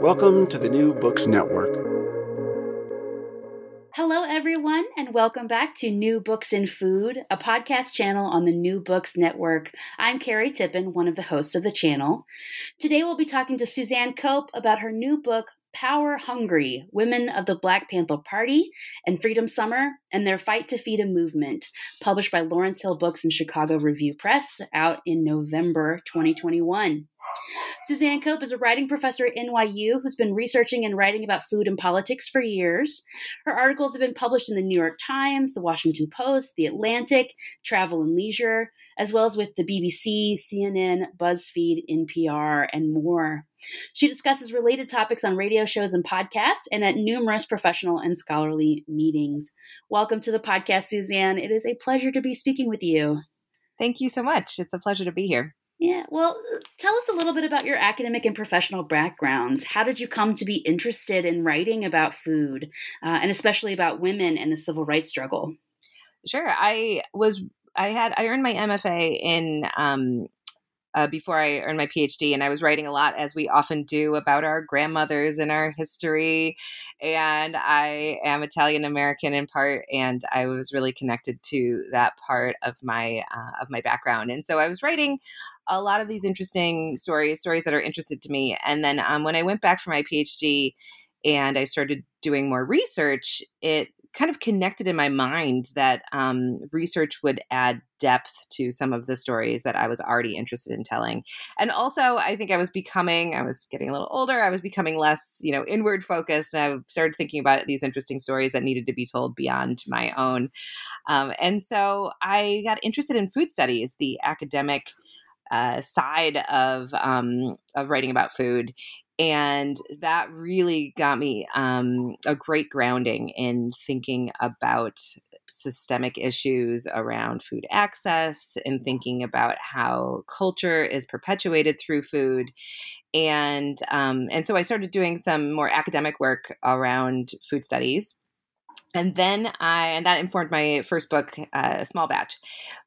Welcome to the New Books Network. Hello, everyone, and welcome back to New Books in Food, a podcast channel on the New Books Network. I'm Carrie Tippen, one of the hosts of the channel. Today, we'll be talking to Suzanne Cope about her new book, Power Hungry Women of the Black Panther Party and Freedom Summer and Their Fight to Feed a Movement, published by Lawrence Hill Books and Chicago Review Press, out in November 2021. Suzanne Cope is a writing professor at NYU who's been researching and writing about food and politics for years. Her articles have been published in the New York Times, the Washington Post, the Atlantic, Travel and Leisure, as well as with the BBC, CNN, BuzzFeed, NPR, and more. She discusses related topics on radio shows and podcasts and at numerous professional and scholarly meetings. Welcome to the podcast, Suzanne. It is a pleasure to be speaking with you. Thank you so much. It's a pleasure to be here. Yeah, well, tell us a little bit about your academic and professional backgrounds. How did you come to be interested in writing about food, uh, and especially about women and the civil rights struggle? Sure. I was, I had, I earned my MFA in, um, uh, before I earned my PhD, and I was writing a lot, as we often do, about our grandmothers and our history. And I am Italian American in part, and I was really connected to that part of my uh, of my background. And so I was writing a lot of these interesting stories, stories that are interested to me. And then um, when I went back for my PhD and I started doing more research, it kind of connected in my mind that um, research would add depth to some of the stories that I was already interested in telling. And also, I think I was becoming, I was getting a little older, I was becoming less, you know, inward focused. And I started thinking about these interesting stories that needed to be told beyond my own. Um, and so I got interested in food studies, the academic. Uh, side of um, of writing about food, and that really got me um, a great grounding in thinking about systemic issues around food access and thinking about how culture is perpetuated through food. And um, and so i started doing some more academic work around food studies and then I and that informed my first book, uh, Small Batch.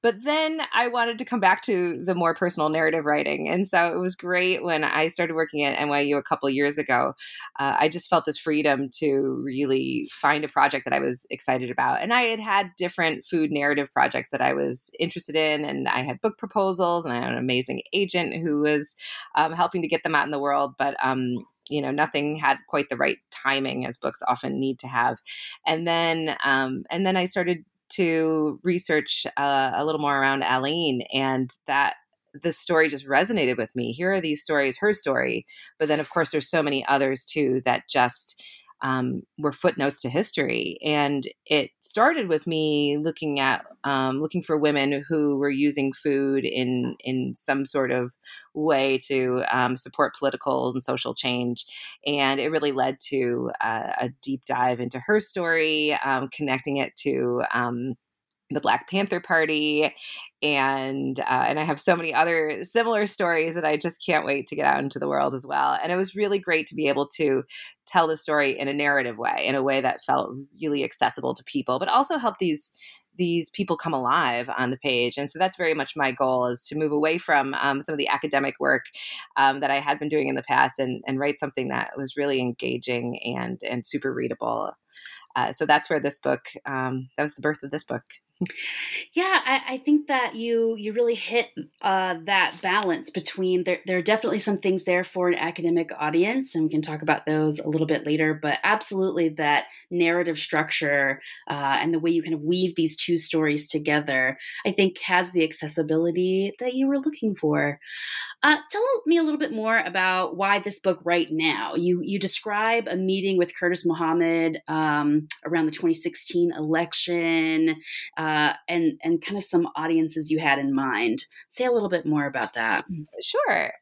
But then I wanted to come back to the more personal narrative writing, and so it was great when I started working at NYU a couple years ago. Uh, I just felt this freedom to really find a project that I was excited about, and I had had different food narrative projects that I was interested in, and I had book proposals, and I had an amazing agent who was um, helping to get them out in the world. But um, you know nothing had quite the right timing as books often need to have. And then um, and then i started to research uh, a little more around aylene and that the story just resonated with me. Here are these stories her story but then of course there's so many others too that just um, were footnotes to history. And it started with me looking at um, looking for women who were using food in in some sort of way to um, support political and social change. And it really led to uh, a deep dive into her story, um, connecting it to um, the Black Panther Party, and uh, and I have so many other similar stories that I just can't wait to get out into the world as well. And it was really great to be able to tell the story in a narrative way, in a way that felt really accessible to people, but also help these these people come alive on the page. And so that's very much my goal is to move away from um, some of the academic work um, that I had been doing in the past and, and write something that was really engaging and and super readable. Uh, so that's where this book um, that was the birth of this book yeah, I, I, think that you you really hit uh, that balance between there. There are definitely some things there for an academic audience, and we can talk about those a little bit later. But absolutely, that narrative structure uh, and the way you kind of weave these two stories together, I think, has the accessibility that you were looking for. Uh, tell me a little bit more about why this book right now. You you describe a meeting with Curtis Muhammad um, around the 2016 election. Uh, uh, and and kind of some audiences you had in mind. Say a little bit more about that. Sure.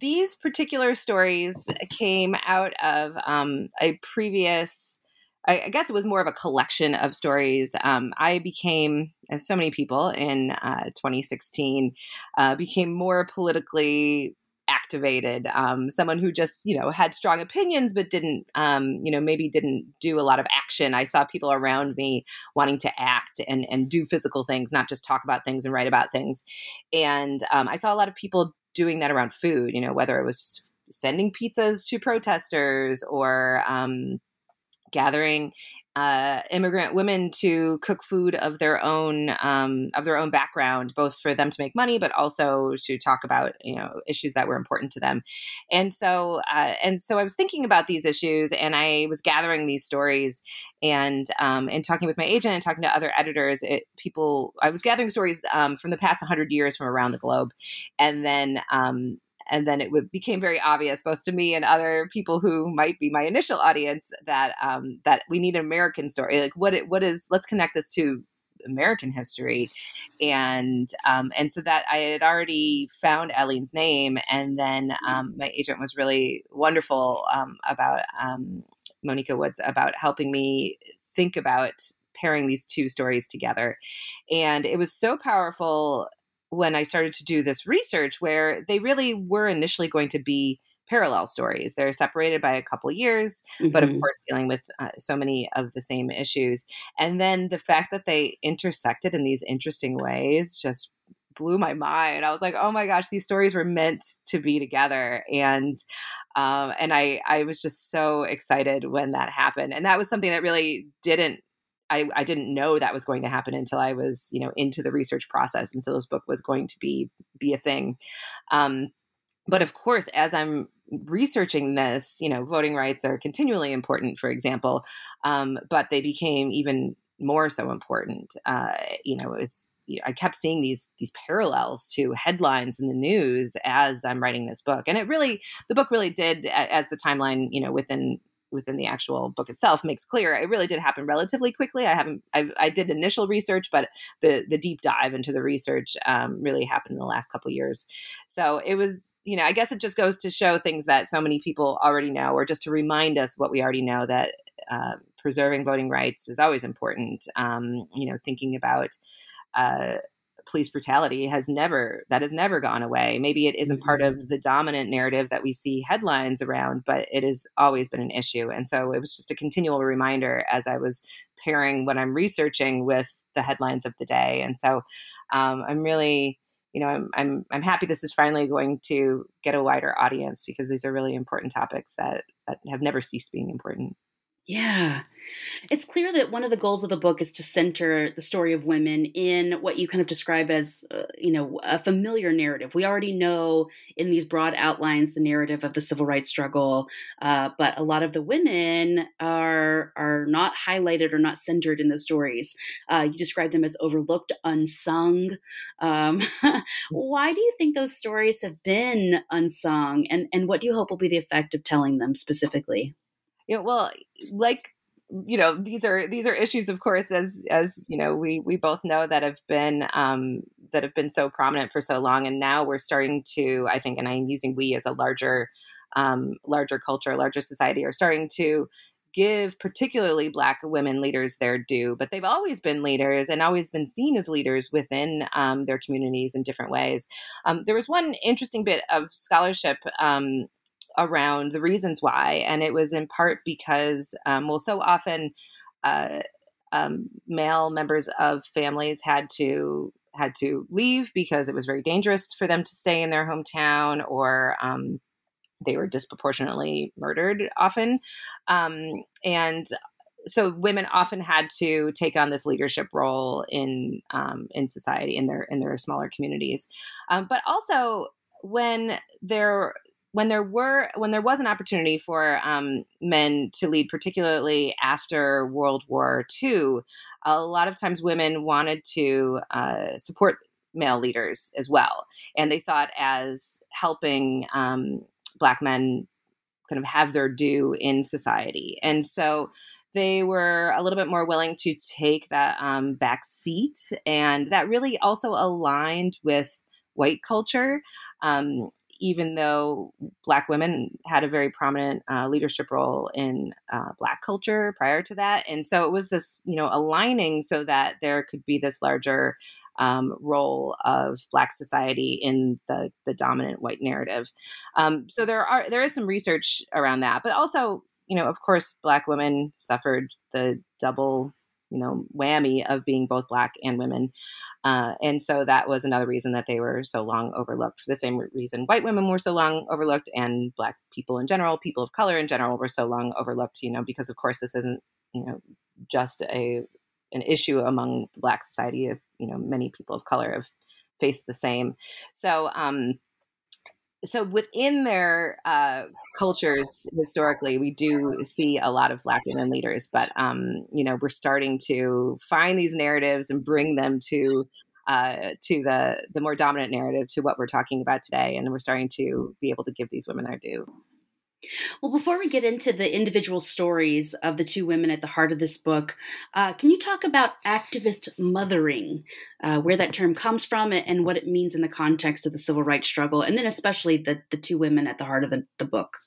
These particular stories came out of um, a previous. I, guess it was more of a collection of stories. Um, I became, as so many people in uh, 2016, uh, became more politically activated um, someone who just you know had strong opinions but didn't um, you know maybe didn't do a lot of action. I saw people around me wanting to act and and do physical things not just talk about things and write about things. And um, i saw a lot of people doing that around food you know whether it was sending pizzas to protesters or um, gathering uh, immigrant women to cook food of their own um, of their own background, both for them to make money, but also to talk about you know issues that were important to them. And so uh, and so I was thinking about these issues, and I was gathering these stories, and um, and talking with my agent and talking to other editors. It, people, I was gathering stories um, from the past 100 years from around the globe, and then um, and then it would, became very obvious both to me and other people who might be my initial audience that um, that we need an American story. Like what it, what is? Let's connect this to American history, and um, and so that I had already found Aylene's name, and then um, my agent was really wonderful um, about um, Monika Woods about helping me think about pairing these two stories together, and it was so powerful when I started to do this research where they really were initially going to be parallel stories. They're separated by a couple years, mm-hmm. but of mm-hmm. course dealing with uh, so many of the same issues. And then the fact that they intersected in these interesting ways just blew my mind. I was like, "Oh my gosh, these stories were meant to be together." And um, and I I was just so excited when that happened. And that was something that really didn't I, I didn't know that was going to happen until I was, you know, into the research process, until this book was going to be be a thing. Um, but of course, as I'm researching this, you know, voting rights are continually important, for example, um, but they became even more so important. Uh, you know, it was you know, I kept seeing these these parallels to headlines in the news as I'm writing this book, and it really the book really did as the timeline, you know, within within the actual book itself makes clear it really did happen relatively quickly. I haven't i, I did initial research but the the deep dive into the research um, really happened in the last couple years. So it was you know i guess it just goes to show things that so many people already know or just to remind us what we already know that uh, preserving voting rights is always important. Um, you know thinking about uh, police brutality has never that has never gone away. Maybe it isn't part mm-hmm. of the dominant narrative that we see headlines around, but it has always been an issue. And so it was just a continual reminder as I was pairing what I'm researching with the headlines of the day. And so um, I'm really you know, I'm, I'm, I'm happy this is finally going to get a wider audience because these are really important topics that, that have never ceased being important. Yeah. It's clear that one of the goals of the book is to center the story of women in what you kind of describe as, uh, you know, a familiar narrative. We already know in these broad outlines the narrative of the civil rights struggle, uh, but a lot of the women are are not highlighted or not centered in the stories. Uh, you describe them as overlooked, unsung. Um, why do you think those stories have been unsung, and and what do you hope will be the effect of telling them specifically? You know, well, like you know these are these are issues of course as as you know we we both know that have been um that have been so prominent for so long and now we're starting to i think and i'm using we as a larger um larger culture larger society are starting to give particularly Black women leaders their due, but they've always been leaders and always been seen as leaders within um, their communities in different ways. Um, there was one interesting bit of scholarship um, around the reasons why, and it was in part because, um, well, so often. Uh, um, male members of families had to had to leave because it was very dangerous for them to stay in their hometown or um, they were disproportionately murdered often um, and so women often had to take on this leadership role in um, in society in their in their smaller communities um, but also when there when there were when there was an opportunity for um, men to lead, particularly after World War II, a lot of times women wanted to uh, support male leaders as well, and they saw it as helping um, Black men kind of have their due in society, and so they were a little bit more willing to take that um, back seat, and that really also aligned with white culture. Um, even though Black women had a very prominent uh, leadership role in uh, Black culture prior to that. And so it was this, you know, aligning so that there could be this larger um, role of Black society in the the dominant white narrative. Um, so there are there is some research around that, but also, you know, of course, Black women suffered the double, you know, whammy of being both Black and women. Uh, and so that was another reason that they were so long overlooked. For the same reason, white women were so long overlooked, and black people in general, people of color in general, were so long overlooked. You know, because of course this isn't you know just a an issue among black society. Of you know, many people of color have faced the same. So. Um, so within their uh, cultures historically we do see a lot of black women leaders but um, you know we're starting to find these narratives and bring them to uh, to the the more dominant narrative to what we're talking about today and we're starting to be able to give these women their due well, before we get into the individual stories of the two women at the heart of this book, uh, can you talk about activist mothering, uh, where that term comes from, and what it means in the context of the civil rights struggle, and then especially the, the two women at the heart of the, the book?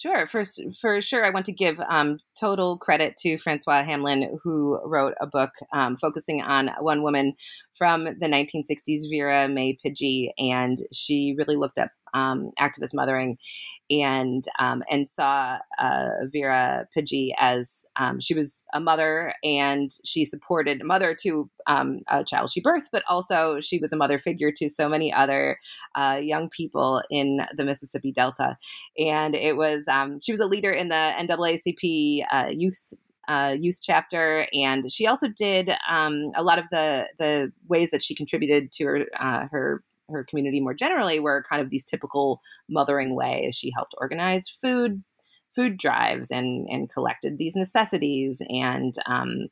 Sure, for for sure. I want to give um, total credit to Françoise Hamlin, who wrote a book um, focusing on one woman from the 1960s, Vera Mae Pigee, and she really looked up um, activist mothering and um, and saw uh, Vera Pigee as um, she was a mother and she supported a mother to um, a child she birthed, but also she was a mother figure to so many other uh, young people in the Mississippi Delta. And it was um, she was a leader in the NAACP uh, youth uh, youth chapter, and she also did um, a lot of the the ways that she contributed to her uh, her her community more generally were kind of these typical mothering ways. She helped organize food food drives and and collected these necessities and um,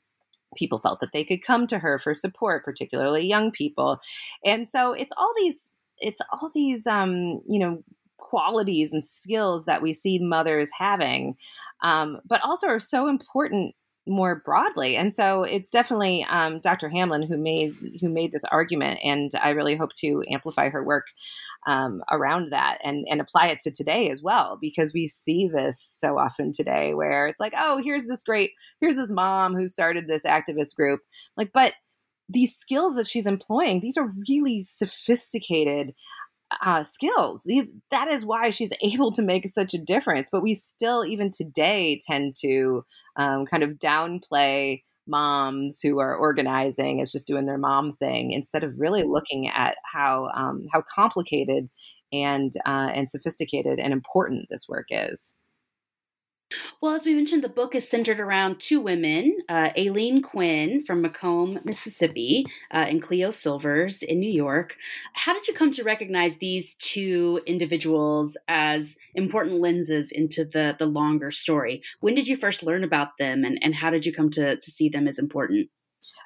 people felt that they could come to her for support particularly young people and so it's all these it's all these um, you know qualities and skills that we see mothers having um, but also are so important more broadly. And so it's definitely um, Dr. Hamlin who made who made this argument, and I really hope to amplify her work um, around that and and apply it to today as well, because we see this so often today, where it's like, oh, here's this great, here's this mom who started this activist group, like, but these skills that she's employing, these are really sophisticated uh, skills. These that is why she's able to make such a difference. But we still, even today, tend to um, kind of downplay moms who are organizing as just doing their mom thing instead of really looking at how um, how complicated and uh, and sophisticated and important this work is. Well, as we mentioned, the book is centered around two women uh, Aylene Quin from McComb, Mississippi, uh, and Cleo Silvers in New York. How did you come to recognize these two individuals as important lenses into the, the longer story? When did you first learn about them, and, and how did you come to, to see them as important?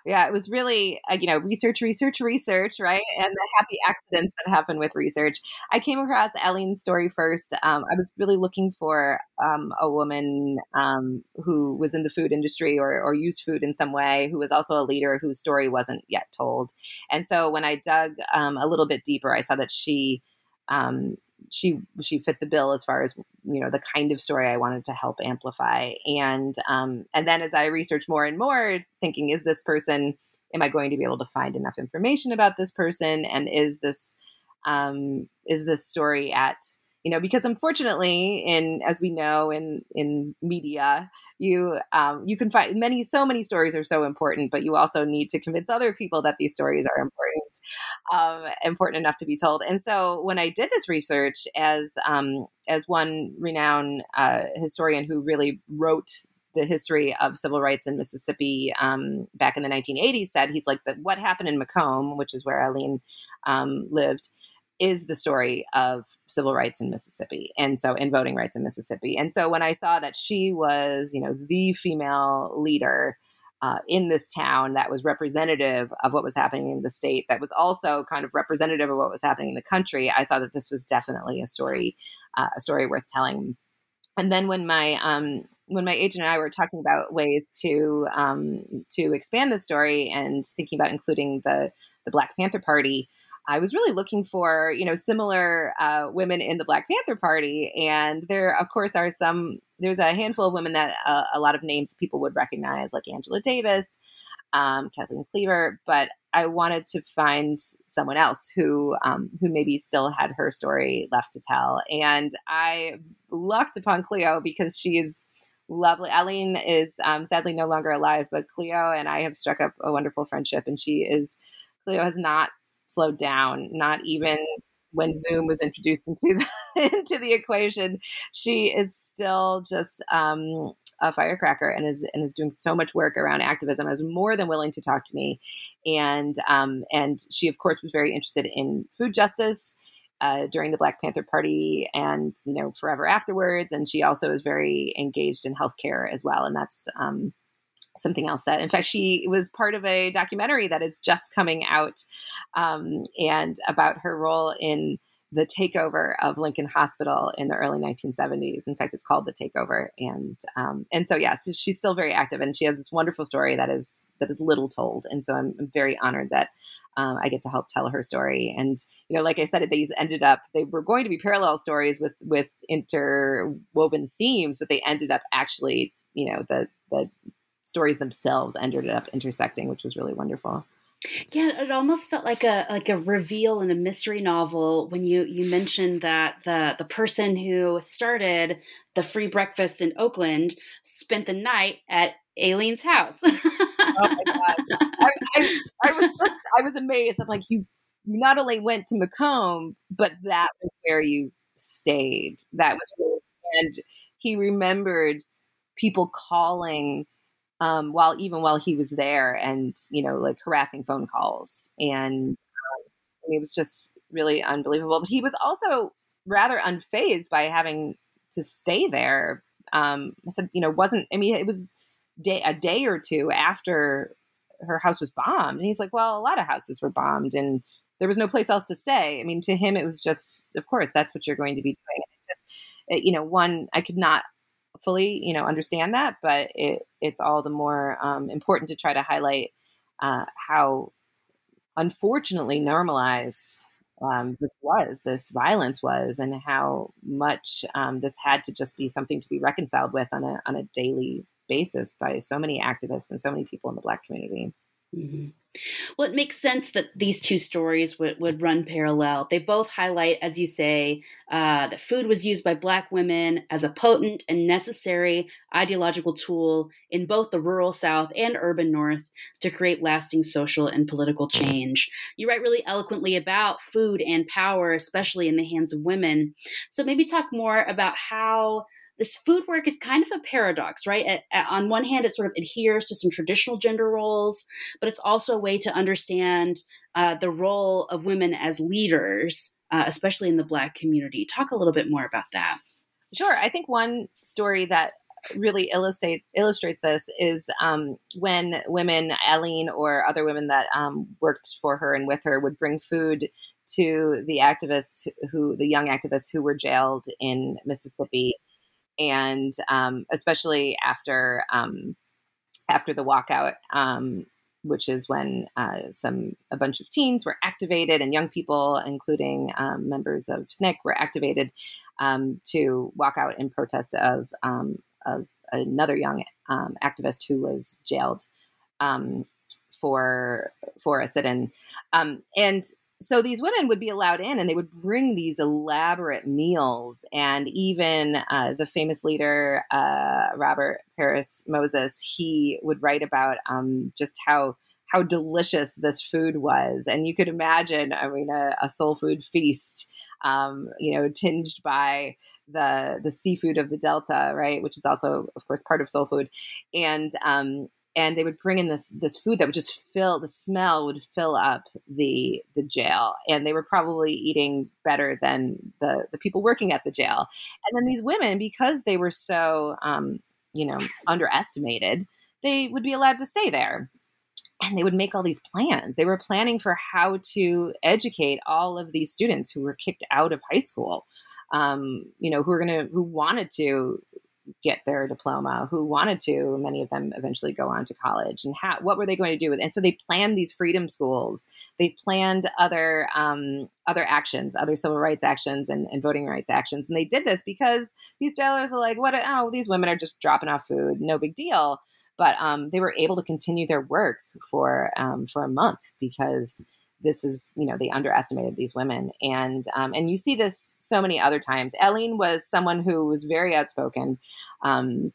Yeah, it was really, uh, you know, research, research, research, right? And the happy accidents that happen with research. I came across Aylene's story first. Um, I was really looking for um, a woman um, who was in the food industry or, or used food in some way, who was also a leader whose story wasn't yet told. And so when I dug um, a little bit deeper, I saw that she um, she she fit the bill as far as you know the kind of story I wanted to help amplify. And um, and then as I researched more and more, thinking, is this person? Am I going to be able to find enough information about this person? And is this um, is this story at you know because unfortunately in as we know in in media you um, you can find many so many stories are so important but you also need to convince other people that these stories are important um, important enough to be told. And so when i did this research as um, as one renowned uh, historian who really wrote the history of civil rights in Mississippi um, back in the 1980s said he's like that what happened in McComb, which is where Aylene um, lived, is the story of civil rights in Mississippi and so in voting rights in Mississippi. And so when I saw that she was, you know, the female leader uh, in this town that was representative of what was happening in the state, that was also kind of representative of what was happening in the country, I saw that this was definitely a story, uh, a story worth telling. And then when my um, when my agent and I were talking about ways to um, to expand the story and thinking about including the the Black Panther Party, I was really looking for, you know, similar uh, women in the Black Panther Party. And there, of course, are some, there's a handful of women that uh, a lot of names people would recognize, like Angela Davis, um, Kathleen Cleaver. But I wanted to find someone else who, um, who maybe still had her story left to tell. And I lucked upon Cleo because she is lovely. Aylene is um, sadly no longer alive, but Cleo and I have struck up a wonderful friendship. And she is, Cleo has not slowed down, not even when Zoom was introduced into the, into the equation. She is still just um, a firecracker and is and is doing so much work around activism. is more than willing to talk to me, and um, and she of course was very interested in food justice. Uh, during the Black Panther Party and you know forever afterwards, and she also is very engaged in healthcare as well, and that's um, something else that in fact she was part of a documentary that is just coming out um, and about her role in the takeover of Lincoln Hospital in the early 1970s. In fact, it's called the Takeover, and um, and so yeah, so she's still very active, and she has this wonderful story that is that is little told, and so I'm, I'm very honored that um, I get to help tell her story. And you know, like I said, these ended up they were going to be parallel stories with with interwoven themes, but they ended up actually, you know, the the stories themselves ended up intersecting, which was really wonderful. Yeah, it almost felt like a like a reveal in a mystery novel when you you mentioned that the the person who started the free breakfast in Oakland spent the night at Aylene's house. oh my god! I, I, I was just, I was amazed. I'm like you you not only went to McComb, but that was where you stayed. That was where, and he remembered people calling um, while even while he was there and you know like harassing phone calls. And um, it was just really unbelievable. But he was also rather unfazed by having to stay there. Um, i said you know wasn't i mean it was day a day or two after her house was bombed. And he's like well a lot of houses were bombed and there was no place else to stay. I mean to him it was just of course that's what you're going to be doing. Just, you know one i could not fully, you know, understand that, but it, it's all the more um, important to try to highlight uh, how unfortunately normalized um, this was, this violence was, and how much um, this had to just be something to be reconciled with on a on a daily basis by so many activists and so many people in the Black community. Mm-hmm. Well, it makes sense that these two stories would, would run parallel. They both highlight, as you say, uh, that food was used by Black women as a potent and necessary ideological tool in both the rural South and urban North to create lasting social and political change. You write really eloquently about food and power, especially in the hands of women. So maybe talk more about how this food work is kind of a paradox, right? At, at, on one hand, it sort of adheres to some traditional gender roles, but it's also a way to understand uh, the role of women as leaders, uh, especially in the Black community. Talk a little bit more about that. Sure. I think one story that really illustrate, illustrates this is um, when women, Aylene or other women that um, worked for her and with her, would bring food to the activists who, the young activists who were jailed in Mississippi and um, especially after um, after the walkout. Um, which is when uh, some a bunch of teens were activated and young people, including um, members of SNCC, were activated um, to walk out in protest of um, of another young activist who was jailed for for a sit-in, and so these women would be allowed in and they would bring these elaborate meals and even uh, the famous leader uh, robert parris moses he would write about um, just how how delicious this food was. And you could imagine i mean a, a soul food feast um, you know tinged by the the seafood of the delta right which is also of course part of soul food. And um, and they would bring in this this food that would just fill the smell would fill up the the jail and they were probably eating better than the the people working at the jail. And then these women because they were so um, you know underestimated they would be allowed to stay there. And they would make all these plans. They were planning for how to educate all of these students who were kicked out of high school um, you know who were to who wanted to get their diploma who wanted to many of them eventually go on to college and how, what were they going to do with it? And so they planned these freedom schools. They planned other um, other actions other civil rights actions and, and, voting rights actions. And they did this because these jailers are like what oh these women are just dropping off food. No big deal. But um, they were able to continue their work for um, for a month because this is you know they underestimated these women. And um, and you see this so many other times. Aylene was someone who was very outspoken. Um,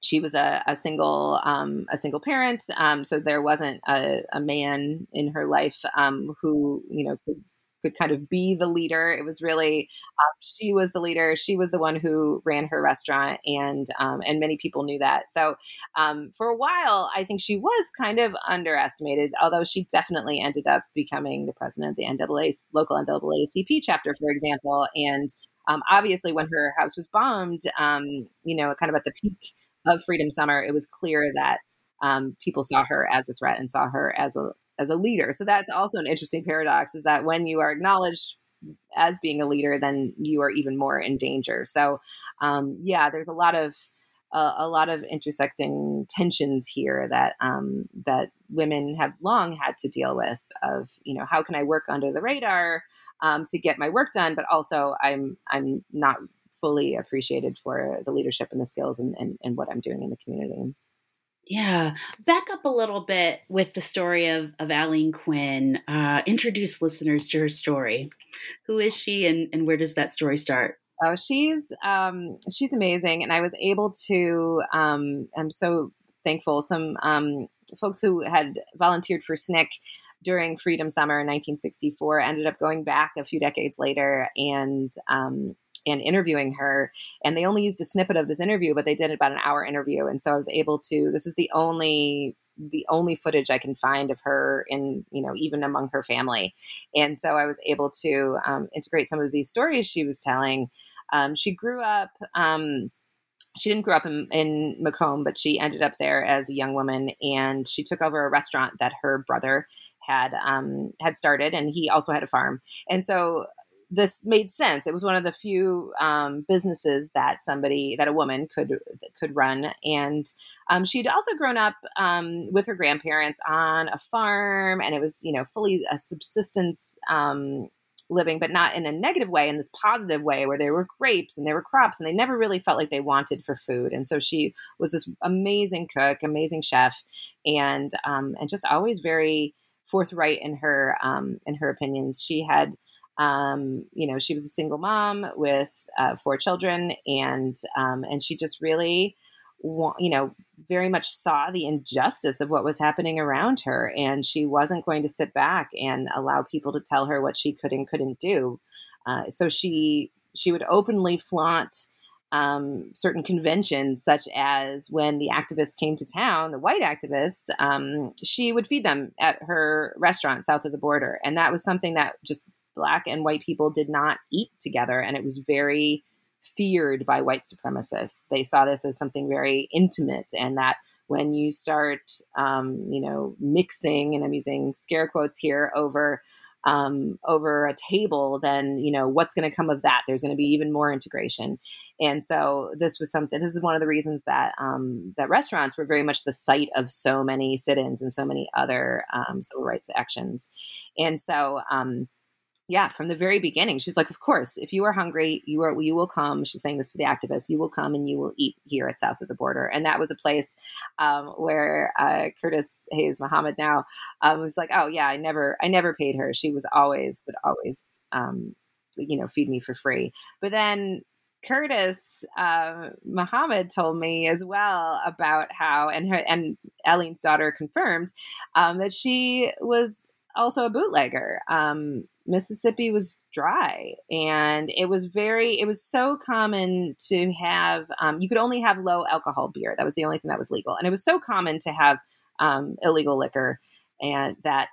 she was a, a single um, a single parent. Um, so there wasn't a, a, man in her life um, who you know could could kind of be the leader. It was really um, she was the leader. She was the one who ran her restaurant, and um, and many people knew that. So um, for a while, I think she was kind of underestimated. Although she definitely ended up becoming the president of the NAA local NAACP chapter, for example, and um, obviously when her house was bombed, um, you know, kind of at the peak of Freedom Summer, it was clear that um, people saw her as a threat and saw her as a as a leader. So that's also an interesting paradox is that when you are acknowledged as being a leader, then you are even more in danger. So um, yeah, there's a lot of uh, a lot of intersecting tensions here that um, that women have long had to deal with. Of you know, how can I work under the radar um, to get my work done, but also I'm I'm not fully appreciated for the leadership and the skills and, and, and what I'm doing in the community. Yeah. Back up a little bit with the story of, of Aylene Quin. Uh, introduce listeners to her story. Who is she and, and where does that story start? Oh, she's um, she's amazing, and I was able to. Um, I'm so thankful. Some um, folks who had volunteered for SNCC during Freedom Summer in 1964 ended up going back a few decades later and um, and interviewing her. And they only used a snippet of this interview, but they did about an hour interview. And so I was able to, this is the only the only footage I can find of her in, you know, even among her family. And so I was able to um, integrate some of these stories she was telling. Um, she grew up, um, she didn't grow up in, in McComb, but she ended up there as a young woman and she took over a restaurant that her brother had um, had started, and he also had a farm. And so this made sense. It was one of the few um, businesses that somebody that a woman could could run, and um, she'd also grown up um, with her grandparents on a farm, and it was you know fully a subsistence um, living, but not in a negative way, in this positive way where there were grapes and there were crops, and they never really felt like they wanted for food. And so she was this amazing cook, amazing chef, and um, and just always very forthright in her um, in her opinions. She had um, you know, she was a single mom with uh, four children, and um, and she just really, you know, very much saw the injustice of what was happening around her, and she wasn't going to sit back and allow people to tell her what she could and couldn't do. Uh, so she she would openly flaunt um, certain conventions, such as when the activists came to town, the white activists, um, she would feed them at her restaurant south of the border. And that was something that just black and white people did not eat together. And it was very feared by white supremacists. They saw this as something very intimate and that when you start, um, you know, mixing, and I'm using scare quotes here over um, over a table, then you know what's going to come of that. There's going to be even more integration, and so this was something. This is one of the reasons that um, that restaurants were very much the site of so many sit-ins and so many other um, civil rights actions, and so. Um, yeah, from the very beginning, she's like, "Of course, if you are hungry, you are you will come." She's saying this to the activists: "You will come and you will eat here at south of the border." And that was a place um, where uh, Curtis Hayes Muhammad now um, was like, "Oh yeah, I never, I never paid her. She was always, would always, um, you know, feed me for free." But then Curtis uh, Muhammad told me as well about how, and her and Aylene's daughter confirmed um, that she was also a bootlegger. Um, Mississippi was dry, and it was very. It was so common to have. Um, you could only have low alcohol beer. That was the only thing that was legal, and it was so common to have um, illegal liquor, and that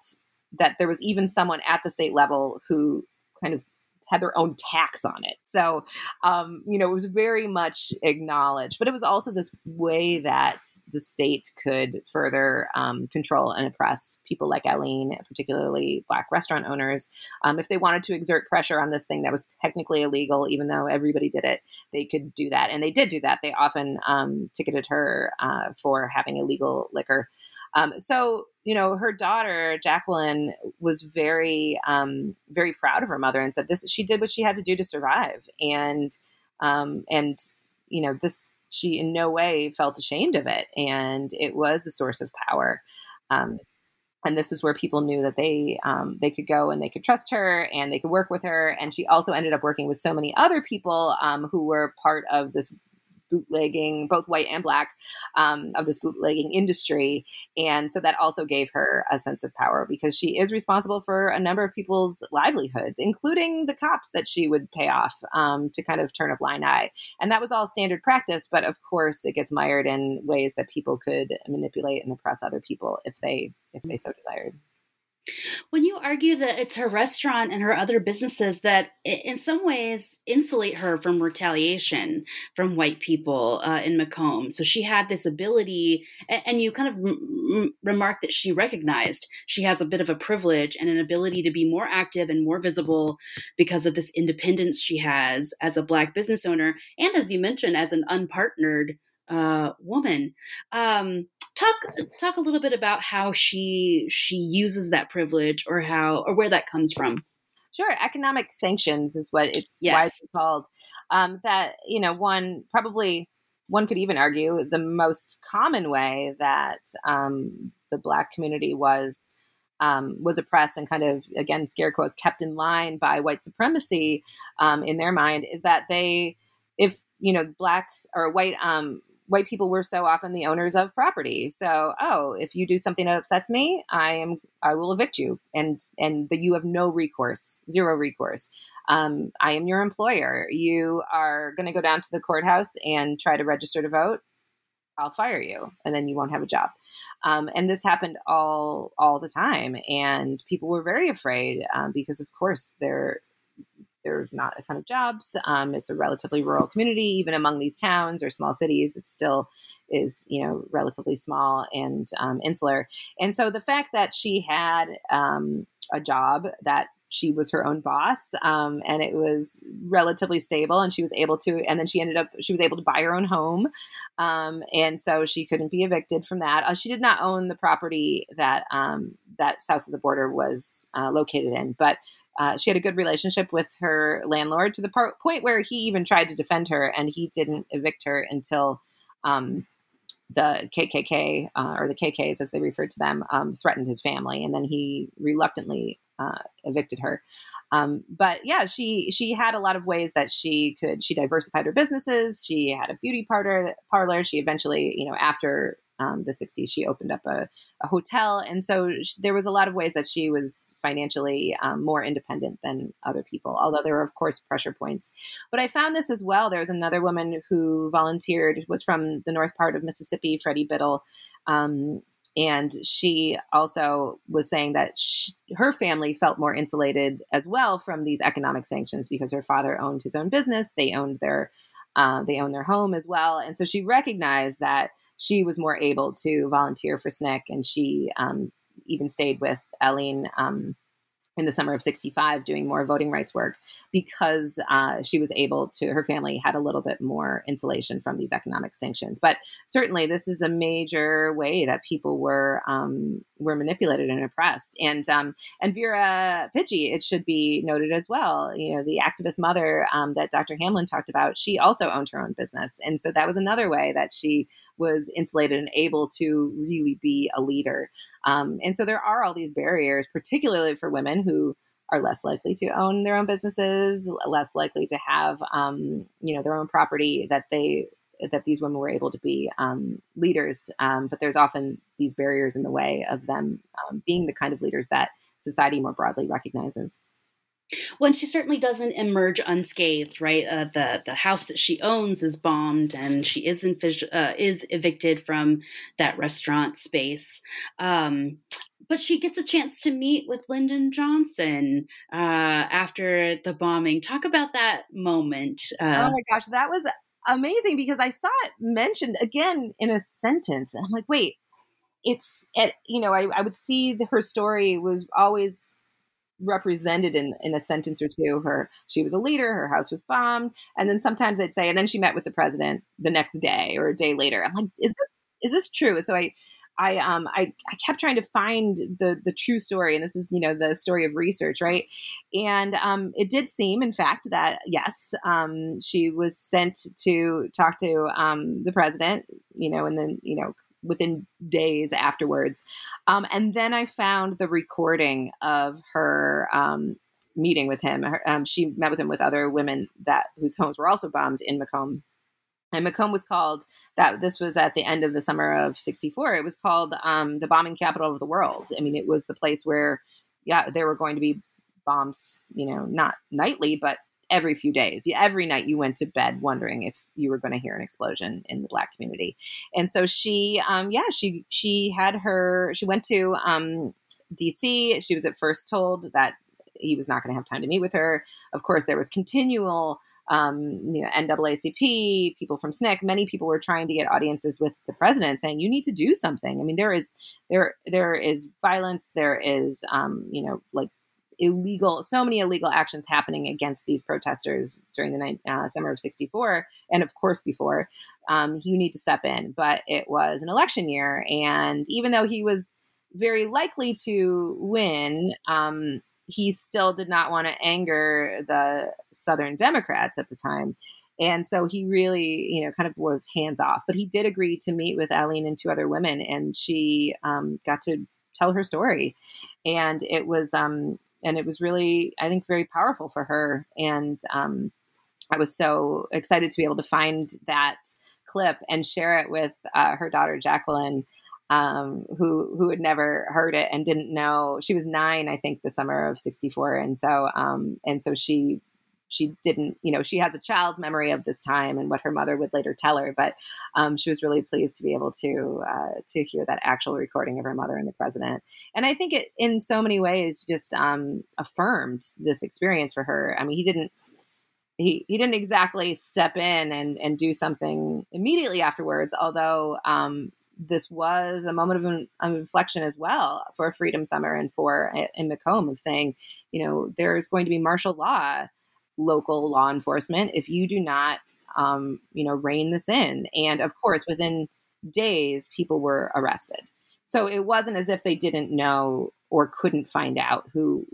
that there was even someone at the state level who kind of had their own tax on it. So, um, you know, it was very much acknowledged, but it was also this way that the state could further um, control and oppress people like Aylene, particularly Black restaurant owners. Um, if they wanted to exert pressure on this thing that was technically illegal, even though everybody did it, they could do that. And they did do that. They often um, ticketed her uh, for having illegal liquor. Um, so you know, her daughter Jacqueline was very, um, very proud of her mother and said this. She did what she had to do to survive, and um, and you know, this she in no way felt ashamed of it, and it was a source of power. Um, and this is where people knew that they um, they could go and they could trust her and they could work with her. And she also ended up working with so many other people um, who were part of this bootlegging, both white and black, um, of this bootlegging industry. And so that also gave her a sense of power because she is responsible for a number of people's livelihoods, including the cops that she would pay off um, to kind of turn a blind eye. And that was all standard practice, but of course, it gets mired in ways that people could manipulate and oppress other people if they if they so desired. When you argue that it's her restaurant and her other businesses that, in some ways, insulate her from retaliation from white people uh, in McComb, so she had this ability, and you kind of remark that she recognized she has a bit of a privilege and an ability to be more active and more visible because of this independence she has as a black business owner, and as you mentioned, as an unpartnered uh, woman. Um, talk talk a little bit about how she she uses that privilege or how or where that comes from Sure, economic sanctions is what it's yes. widely called. Um, that you know, one probably one could even argue the most common way that um, the Black community was um, was oppressed and kind of again scare quotes kept in line by white supremacy um, in their mind is that they, if you know, black or white um, white people were so often the owners of property. So, oh, if you do something that upsets me, I am I will evict you, and and that you have no recourse, zero recourse. Um, I am your employer. You are going to go down to the courthouse and try to register to vote. I'll fire you, and then you won't have a job. Um, and this happened all all the time, and people were very afraid um, because, of course, they're there's not a ton of jobs. Um, it's a relatively rural community, even among these towns or small cities. It still is, you know, relatively small and um, insular. And so the fact that she had um, a job that she was her own boss um, and it was relatively stable and she was able to and then she ended up she was able to buy her own home um, and so she couldn't be evicted from that uh, she did not own the property that um, that south of the border was uh, located in but uh, she had a good relationship with her landlord to the part, point where he even tried to defend her and he didn't evict her until um, the KKK uh, or the KKs, as they referred to them, um, threatened his family, and then he reluctantly uh, evicted her. Um, but yeah, she she had a lot of ways that she could. She diversified her businesses. She had a beauty parlor. Parlor. She eventually, you know, after um, the 60s she opened up a, a hotel. And so there was a lot of ways that she was financially um, more independent than other people although there were of course pressure points. But i found this as well. There was another woman who volunteered was from the north part of mississippi freddie biddle um, and she also was saying that she, her family felt more insulated as well from these economic sanctions because her father owned his own business. They owned their uh, they owned their home as well. And so she recognized that she was more able to volunteer for SNCC, and she um, even stayed with Aylene um, in the summer of 65 doing more voting rights work because uh, she was able to her family had a little bit more insulation from these economic sanctions. But certainly this is a major way that people were um, were manipulated and oppressed. And um, and vera pigee it should be noted as well you know the activist mother um, that dr hamlin talked about she also owned her own business. And so that was another way that she was insulated and able to really be a leader. Um, and so there are all these barriers, particularly for women who are less likely to own their own businesses, less likely to have, um, you know, their own property that they that these women were able to be um, leaders. Um, but there's often these barriers in the way of them um, being the kind of leaders that society more broadly recognizes. Well, she certainly doesn't emerge unscathed, right? Uh, the the house that she owns is bombed, and she is uh, is evicted from that restaurant space. Um, but she gets a chance to meet with Lyndon Johnson uh, after the bombing. Talk about that moment. Uh, oh my gosh, that was amazing because I saw it mentioned again in a sentence, and I'm like, wait, it's it. You know, I, I would see the, her story was always represented in, in a sentence or two her she was a leader her house was bombed and then sometimes they'd say and then she met with the president the next day or a day later i'm like is this is this true so i I um I, I kept trying to find the the true story, and this is you know the story of research, right? And um, it did seem, in fact, that yes, um, she was sent to talk to um, the president, you know, and then you know within days afterwards. Um, and then I found the recording of her um, meeting with him. Her, um, she met with him with other women that whose homes were also bombed in McComb. And McComb was called that. This was at the end of the summer of '64. It was called um, the bombing capital of the world. I mean, it was the place where, yeah, there were going to be bombs. You know, not nightly, but every few days. Every night you went to bed wondering if you were going to hear an explosion in the black community. And so she, um, yeah, she she had her. She went to um, D.C. She was at first told that he was not going to have time to meet with her. Of course, there was continual. Um, you know, NAACP, people from SNCC, many people were trying to get audiences with the president, saying you need to do something. I mean, there is there there is violence, there is um, you know like illegal, so many illegal actions happening against these protesters during the night, uh, summer of 64, and of course before. Um, you need to step in. But it was an election year. And even though he was very likely to win, um, he still did not want to anger the Southern Democrats at the time. And so he really, you know, kind of was hands off. But he did agree to meet with Aylene and two other women, and she um, got to tell her story. And it was um, and it was really, I think, very powerful for her. And um, I was so excited to be able to find that clip and share it with uh, her daughter Jacqueline, um, who who had never heard it and didn't know. She was nine, I think, the summer of '64, and so um, and so she she didn't, you know, she has a child's memory of this time and what her mother would later tell her. But um, she was really pleased to be able to uh, to hear that actual recording of her mother and the president. And I think it, in so many ways, just um, affirmed this experience for her. I mean, he didn't. He, he didn't exactly step in and, and do something immediately afterwards, although um, this was a moment of, an, inflection as well for Freedom Summer and for in McComb of saying, you know, there's going to be martial law local law enforcement if you do not, um, you know, rein this in. And of course, within days, people were arrested. So it wasn't as if they didn't know or couldn't find out who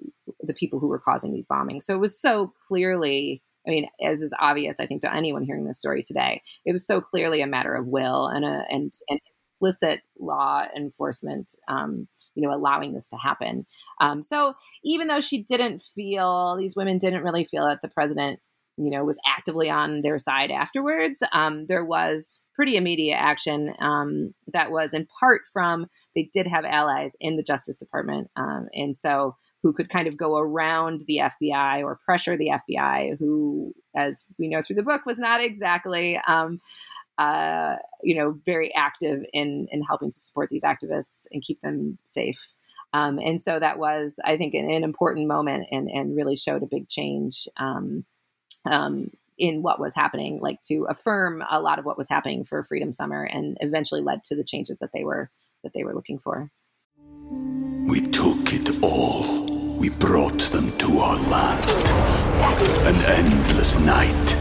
the people who were causing these bombings. So it was so clearly, I mean, as is obvious, I think to anyone hearing this story today, it was so clearly a matter of will and a and and implicit law enforcement, um, you know, allowing this to happen. Um, so even though she didn't feel, these women didn't really feel that the president, you know, was actively on their side afterwards, um, there was pretty immediate action um, that was in part from they did have allies in the Justice Department. Um, and so who could kind of go around the FBI or pressure the FBI, who, as we know through the book, was not exactly um, uh, you know, very active in in helping to support these activists and keep them safe. Um, and so that was, I think, an, an, important moment and and really showed a big change um, um, in what was happening, like to affirm a lot of what was happening for Freedom Summer, and eventually led to the changes that they were that they were looking for. We took it all. we brought them to our land. An endless night,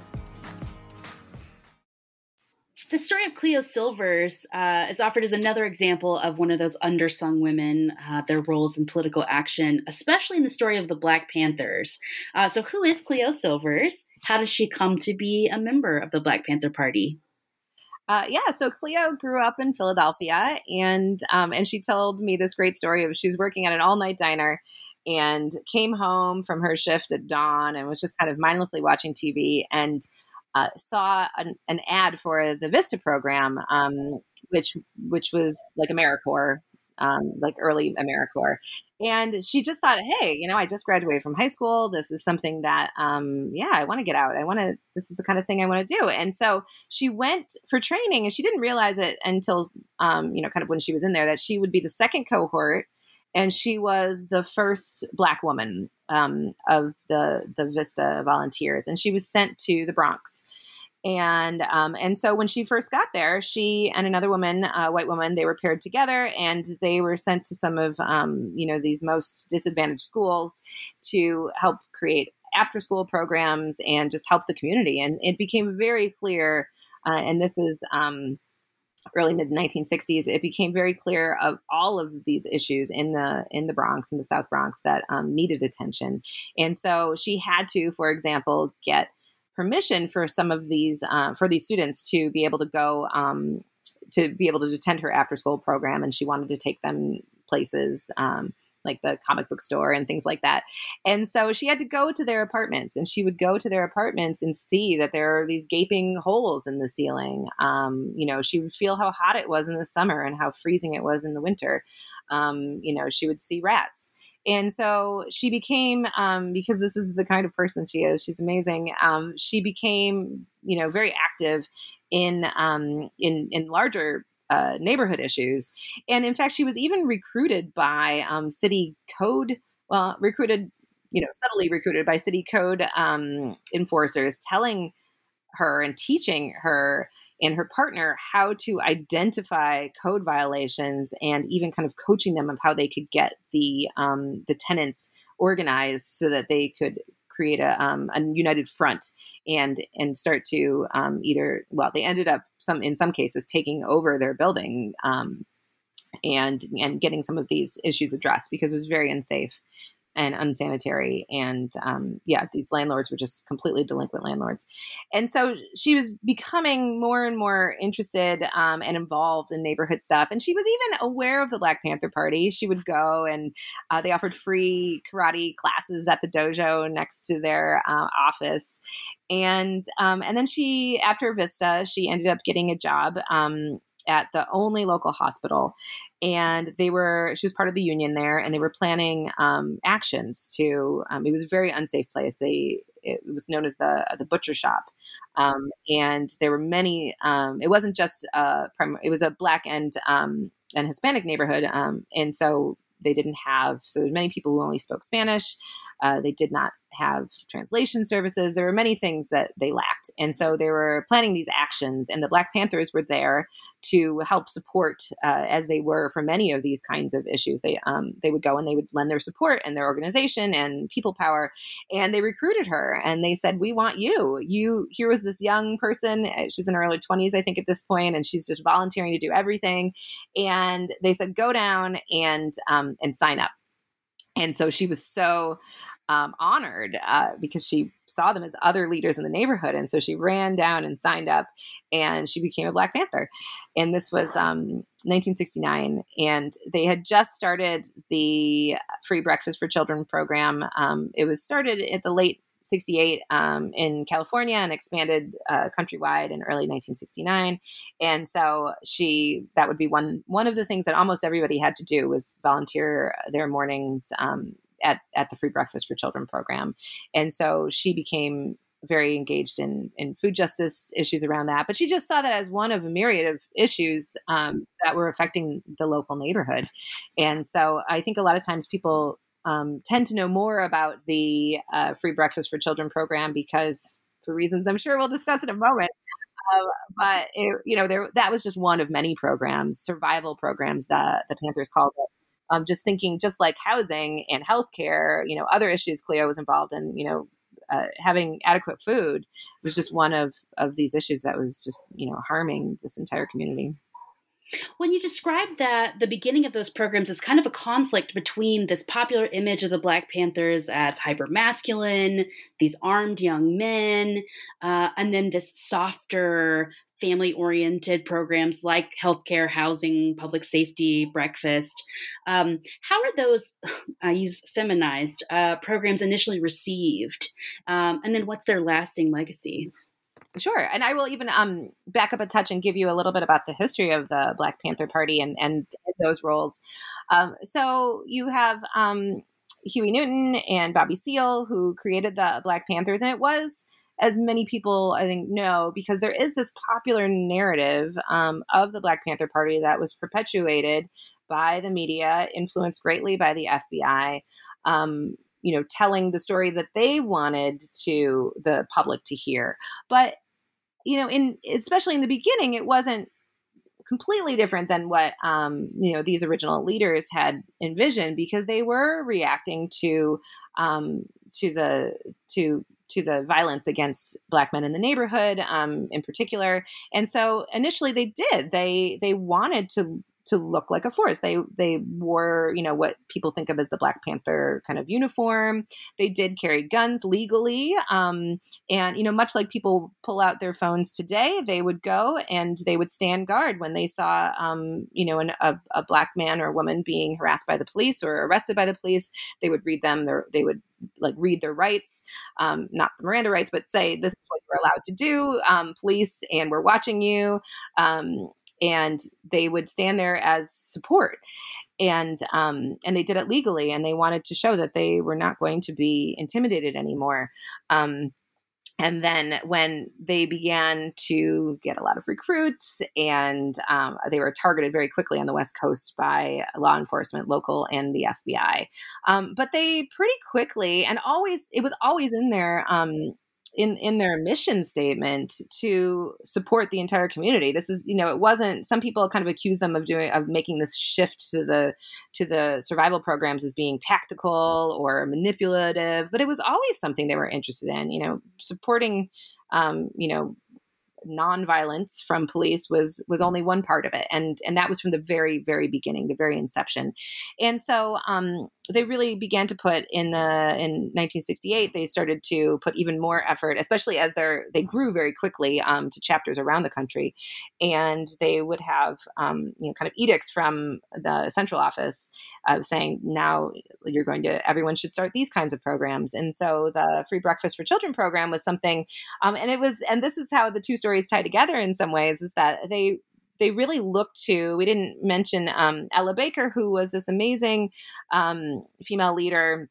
The story of Cleo Silvers uh, is offered as another example of one of those undersung women, uh, their roles in political action, especially in the story of the Black Panthers. Uh, so, who is Cleo Silvers? How does she come to be a member of the Black Panther Party? Uh, yeah, so Cleo grew up in Philadelphia, and um, and she told me this great story of she was working at an all night diner, and came home from her shift at dawn, and was just kind of mindlessly watching TV, and uh, saw an, an, ad for the Vista program, um, which which was like AmeriCorps, um, like early AmeriCorps, and she just thought, hey, you know, I just graduated from high school. This is something that, um, yeah, I want to get out. I want to. This is the kind of thing I want to do. And so she went for training, and she didn't realize it until, um, you know, kind of when she was in there that she would be the second cohort and she was the first black woman um, of the the Vista volunteers, and she was sent to the Bronx. And um, and so when she first got there, she and another woman, a white woman, they were paired together, and they were sent to some of um, you know these most disadvantaged schools to help create after school programs and just help the community. And it became very clear, uh, and this is um, early mid 1960s, it became very clear of all of these issues in the in the Bronx in the South Bronx that um, needed attention. And so she had to, for example, get permission for some of these uh, for these students to be able to go um, to be able to attend her after school program, and she wanted to take them places. Um, like the comic book store and things like that. And so she had to go to their apartments and she would go to their apartments and see that there are these gaping holes in the ceiling. Um, you know, she would feel how hot it was in the summer and how freezing it was in the winter. Um, you know, she would see rats. And so she became, um, because this is the kind of person she is, she's amazing. Um, she became, you know, very active in um, in in larger uh, neighborhood issues. And in fact, she was even recruited by um, city code, well, recruited, you know, subtly recruited by city code um, enforcers, telling her and teaching her and her partner how to identify code violations and even kind of coaching them of how they could get the um, the tenants organized so that they could create a, um, a united front and and start to um, either well they ended up some in some cases taking over their building um, and and getting some of these issues addressed because it was very unsafe and unsanitary. And um, yeah, these landlords were just completely delinquent landlords. And so she was becoming more and more interested um, and involved in neighborhood stuff. And she was even aware of the Black Panther Party. She would go and uh, they offered free karate classes at the dojo next to their uh, office. And um, and then she, after Vista, she ended up getting a job um, at the only local hospital and they were she was part of the union there and they were planning um, actions to um, it was a very unsafe place. They it was known as the the butcher shop. Um, and there were many um, it wasn't just a prim- it was a black and um, and hispanic neighborhood um, and so they didn't have so many people who only spoke spanish. Uh, they did not have translation services. There were many things that they lacked. And so they were planning these actions, and the Black Panthers were there to help support uh, as they were for many of these kinds of issues. They, um, they would go and they would lend their support and their organization and people power. And they recruited her and they said, We want you. You, here was this young person. Uh, she was in her early 20s, I think, at this point, and she's just volunteering to do everything. And they said, Go down and, um, and sign up. And so she was so um, honored uh, because she saw them as other leaders in the neighborhood. And so she ran down and signed up and she became a Black Panther. And this was um, 1969. And they had just started the Free Breakfast for Children program. Um, it was started at the late 68 um, in California and expanded uh, countrywide in early 1969. And so she that would be one one of the things that almost everybody had to do was volunteer their mornings um, at at the Free Breakfast for Children program. And so she became very engaged in in food justice issues around that. But she just saw that as one of a myriad of issues um, that were affecting the local neighborhood. And so I think a lot of times people um, tend to know more about the uh, Free Breakfast for Children program because, for reasons I'm sure we'll discuss in a moment. Uh, but it, you know, there that was just one of many programs, survival programs that the Panthers called it. Um, just thinking, just like housing and healthcare, you know, other issues Cleo was involved in, you know, uh, having adequate food was just one of of these issues that was just you know harming this entire community. When you describe that, the beginning of those programs is kind of a conflict between this popular image of the Black Panthers as hyper masculine, these armed young men, uh, and then this softer, family oriented programs like healthcare, housing, public safety, breakfast. Um, how are those, I use feminized, uh, programs initially received? Um, and then what's their lasting legacy? Sure. And I will even um, back up a touch and give you a little bit about the history of the Black Panther Party and, and those roles. Um, so you have um, Huey Newton and Bobby Seale who created the Black Panthers, and it was as many people I think know, because there is this popular narrative um, of the Black Panther Party that was perpetuated by the media, influenced greatly by the FBI. Um, you know, telling the story that they wanted to the public to hear. But you know, in especially in the beginning, it wasn't completely different than what um, you know these original leaders had envisioned because they were reacting to um, to the to to the violence against black men in the neighborhood um, in particular and so initially they did they they wanted to to look like a force. They they wore, you know, what people think of as the Black Panther kind of uniform. They did carry guns legally, um, and you know, much like people pull out their phones today, they would go and they would stand guard when they saw, um, you know, an, a, a black man or woman being harassed by the police or arrested by the police. They would read them. Their, they would like read their rights, um, not the Miranda rights, but say this is what you're allowed to do, um, police, and we're watching you. Um, and they would stand there as support. And um, and they did it legally and they wanted to show that they were not going to be intimidated anymore. Um, and then when they began to get a lot of recruits and um, they were targeted very quickly on the west coast by law enforcement local and the fbi um, but they pretty quickly and always it was always in there um, in in their mission statement to support the entire community. This is you know it wasn't some people kind of accuse them of doing of making this shift to the to the survival programs as being tactical or manipulative but it was always something they were interested in you know supporting um, you know nonviolence from police was was only one part of it. And and that was from the very very beginning the very inception. And so um they really began to put in the in 1968 they started to put even more effort especially as they're they grew very quickly um, to chapters around the country. And they would have um, you know kind of edicts from the central office uh, saying now you're going to everyone should start these kinds of programs. And so the free breakfast for children program was something um, and it was and this is how the two stories tie together in some ways is that they they really looked to. We didn't mention um, Ella Baker, who was this amazing um, female leader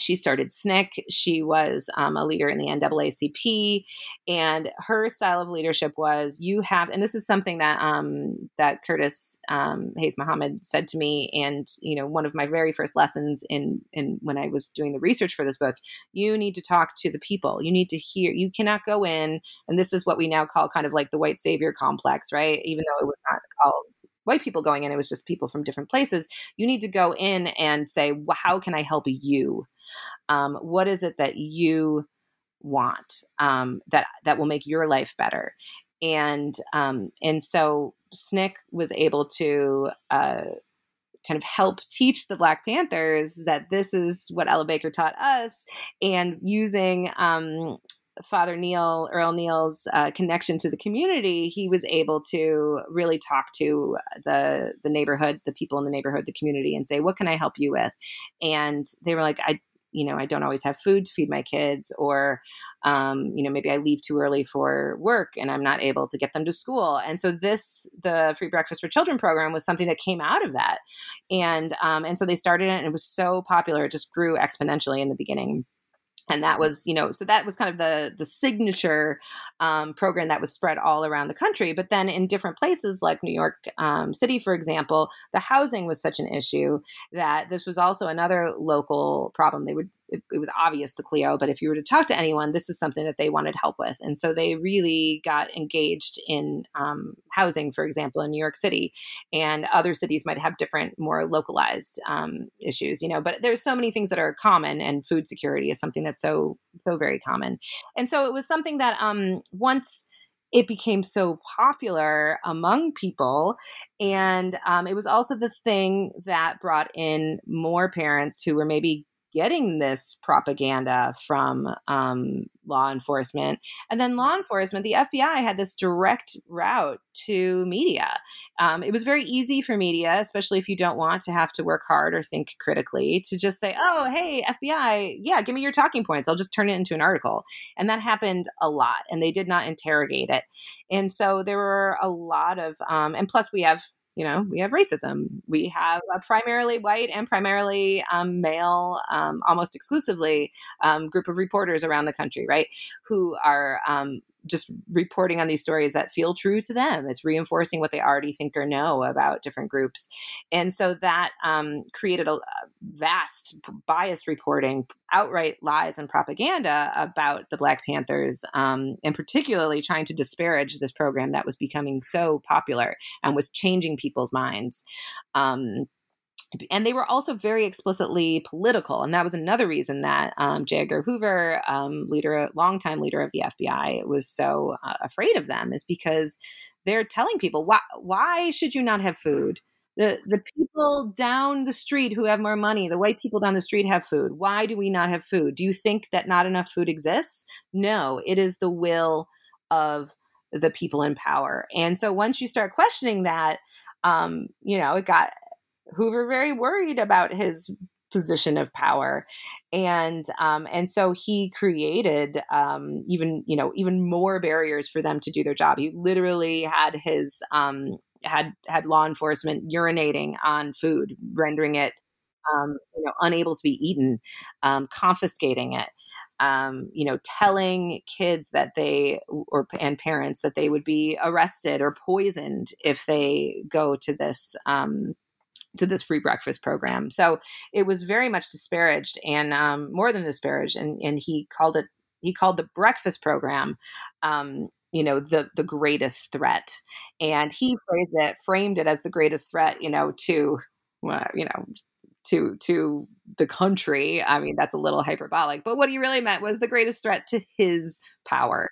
she started SNCC. She was um, a leader in the NAACP, and her style of leadership was you have, and this is something that um, that Curtis um, Hayes Muhammad said to me, and you know, one of my very first lessons in in when I was doing the research for this book, you need to talk to the people. You need to hear. You cannot go in, and this is what we now call kind of like the white savior complex, right? Even though it was not all white people going in, it was just people from different places. You need to go in and say, well, how can I help you? Um, what is it that you want um, that that will make your life better? And um, and so SNCC was able to uh, kind of help teach the Black Panthers that this is what Ella Baker taught us, and using um, Father Neil, Earl Neil's uh, connection to the community, he was able to really talk to the the neighborhood, the people in the neighborhood, the community, and say, "What can I help you with?" And they were like, "I you know, I don't always have food to feed my kids, or, um, you know, maybe I leave too early for work and I'm not able to get them to school. And so this, the Free Breakfast for Children program was something that came out of that. And, um, and so they started it and it was so popular. It just grew exponentially in the beginning and that was you know so that was kind of the the signature um, program that was spread all around the country. But then in different places like new york um, city for example the housing was such an issue that this was also another local problem. They would it, it, was obvious to Cleo, but if you were to talk to anyone, this is something that they wanted help with. And so they really got engaged in um, housing, for example, in New York City. And other cities might have different, more localized um, issues, you know, but there's so many things that are common, and food security is something that's so, so very common. And so it was something that um, once it became so popular among people. And um, it was also the thing that brought in more parents who were maybe getting this propaganda from um, law enforcement. And then law enforcement, the FBI had this direct route to media. Um, it was very easy for media, especially if you don't want to have to work hard or think critically, to just say, oh, hey, FBI, yeah, give me your talking points. I'll just turn it into an article. And that happened a lot, and they did not interrogate it. And so there were a lot of, um, and plus we have you know, we have racism. We have a primarily white and primarily um, male, um, almost exclusively, um, group of reporters around the country, right, who are um, just reporting on these stories that feel true to them. It's reinforcing what they already think or know about different groups. And so that um, created a, a, vast biased reporting, outright lies and propaganda about the Black Panthers, um, and particularly trying to disparage this program that was becoming so popular and was changing people's minds. Um, and they were also very explicitly political, and that was another reason that um, J. Edgar Hoover, um, leader, longtime leader of the FBI, was so uh, afraid of them, is because they're telling people why why should you not have food? The the people down the street who have more money, the white people down the street have food. Why do we not have food? Do you think that not enough food exists? No, it is the will of the people in power. And so once you start questioning that, um, you know, it got Hoover very worried about his position of power. And um, and so he created um, even you know even more barriers for them to do their job. He literally had his um, had had law enforcement urinating on food rendering it um, you know unable to be eaten um, confiscating it um, you know, telling kids that they or and parents that they would be arrested or poisoned if they go to this um, to this free breakfast program. So it was very much disparaged and um, more than disparaged. And, and he called it, he called the breakfast program, um, you know, the, the greatest threat. And he phrased it, framed it as the greatest threat, you know, to, you know, to to the country. I mean, that's a little hyperbolic, but what he really meant was the greatest threat to his power.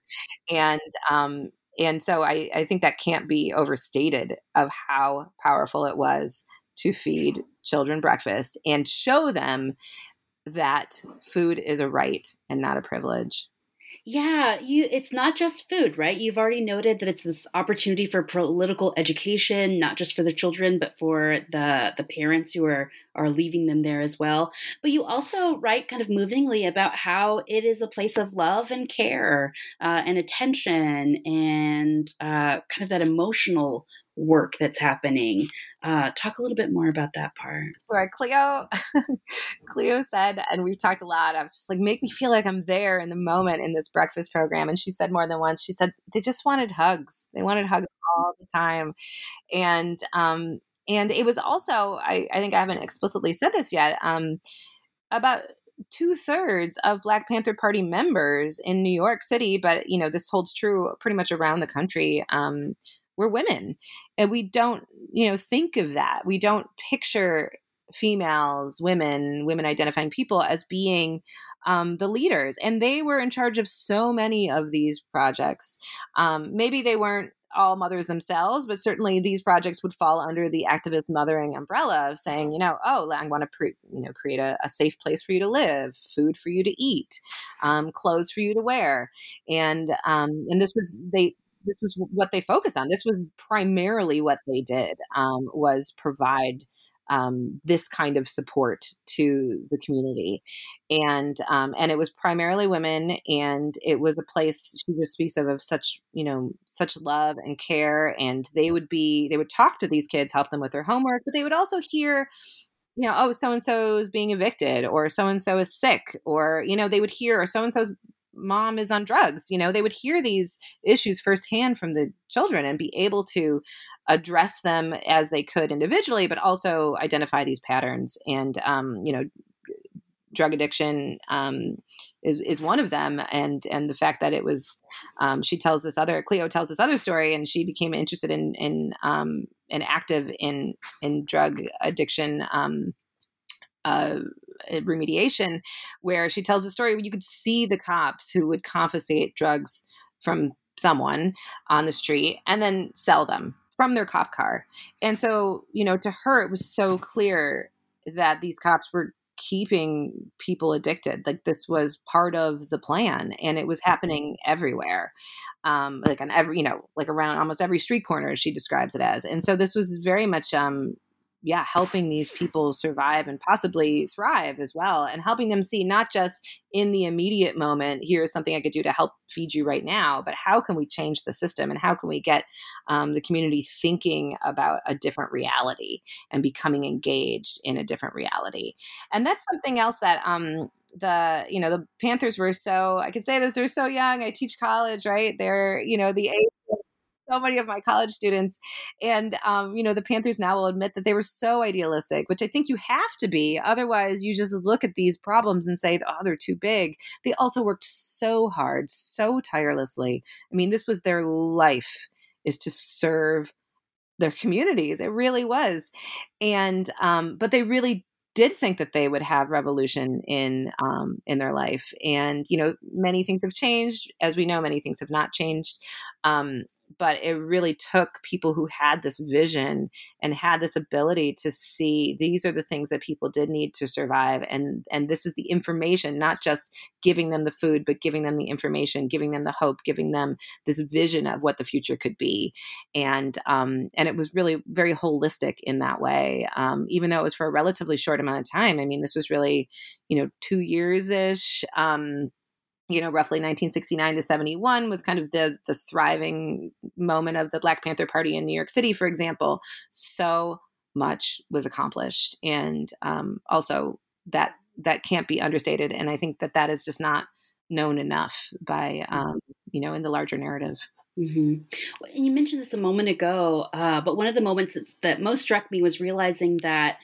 And um, and so I, I think that can't be overstated of how powerful it was to feed children breakfast and show them that food is a right and not a privilege. Yeah, you it's not just food, right? You've already noted that it's this opportunity for political education, not just for the children, but for the the parents who are are leaving them there as well. But you also write kind of movingly about how it is a place of love and care uh, and attention and uh, kind of that emotional work that's happening. Uh, talk a little bit more about that part. Right, Cleo. Cleo said, and we've talked a lot. I was just like, make me feel like I'm there in the moment in this breakfast program. And she said more than once. She said they just wanted hugs. They wanted hugs all the time, and um, and it was also. I, I think I haven't explicitly said this yet. Um, about two thirds of Black Panther Party members in New York City, but you know this holds true pretty much around the country. Um, we're women and we don't you know think of that. We don't picture females women women identifying people as being um, the leaders and they were in charge of so many of these projects. Um, maybe they weren't all mothers themselves, but certainly these projects would fall under the activist mothering umbrella of saying, you know, oh, I want to pre- you know create a, a, safe place for you to live, food for you to eat, um, clothes for you to wear, and um, and this was they this was what they focused on. This was primarily what they did um, was provide um, this kind of support to the community, and um, and it was primarily women, and it was a place she just speaks of of such you know such love and care, and they would be they would talk to these kids, help them with their homework, but they would also hear you know, oh, so and so is being evicted, or so and so is sick, or you know, they would hear, or so and so's mom is on drugs you know they would hear these issues firsthand from the children and be able to address them as they could individually but also identify these patterns. And um, you know drug addiction um, is is one of them. And and the fact that it was um, she tells this other cleo tells this other story and she became interested in in um, and active in in drug addiction um, uh, remediation, where she tells a story where you could see the cops who would confiscate drugs from someone on the street and then sell them from their cop car. And so, you know, to her, it was so clear that these cops were keeping people addicted. Like this was part of the plan and it was happening everywhere. Um, like on every, you know, like around almost every street corner, she describes it as. And so this was very much, um, yeah, helping these people survive and possibly thrive as well, and helping them see not just in the immediate moment, here is something I could do to help feed you right now, but how can we change the system and how can we get um, the community thinking about a different reality and becoming engaged in a different reality? And that's something else that um, the you know the Panthers were so I could say this they're so young. I teach college, right? They're you know the age so many of my college students. And, um, you know, the Panthers now will admit that they were so idealistic, which I think you have to be. Otherwise, you just look at these problems and say, oh, they're too big. They also worked so hard, so tirelessly. I mean, this was their life is to serve their communities. It really was. And, um, but they really did think that they would have revolution in um, in their life, and you know many things have changed, as we know, many things have not changed. Um, but it really took people who had this vision and had this ability to see these are the things that people did need to survive and and this is the information not just giving them the food but giving them the information giving them the hope giving them this vision of what the future could be. And um and it was really very holistic in that way um even though it was for a relatively short amount of time. I mean this was really you know 2 years ish um you know, roughly 1969 to 71 was kind of the the thriving moment of the Black Panther Party in New York City, for example. So much was accomplished, and um, also that that can't be understated. And I think that that is just not known enough by um, you know in the larger narrative. Mm-hmm. And you mentioned this a moment ago, uh, but one of the moments that, that most struck me was realizing that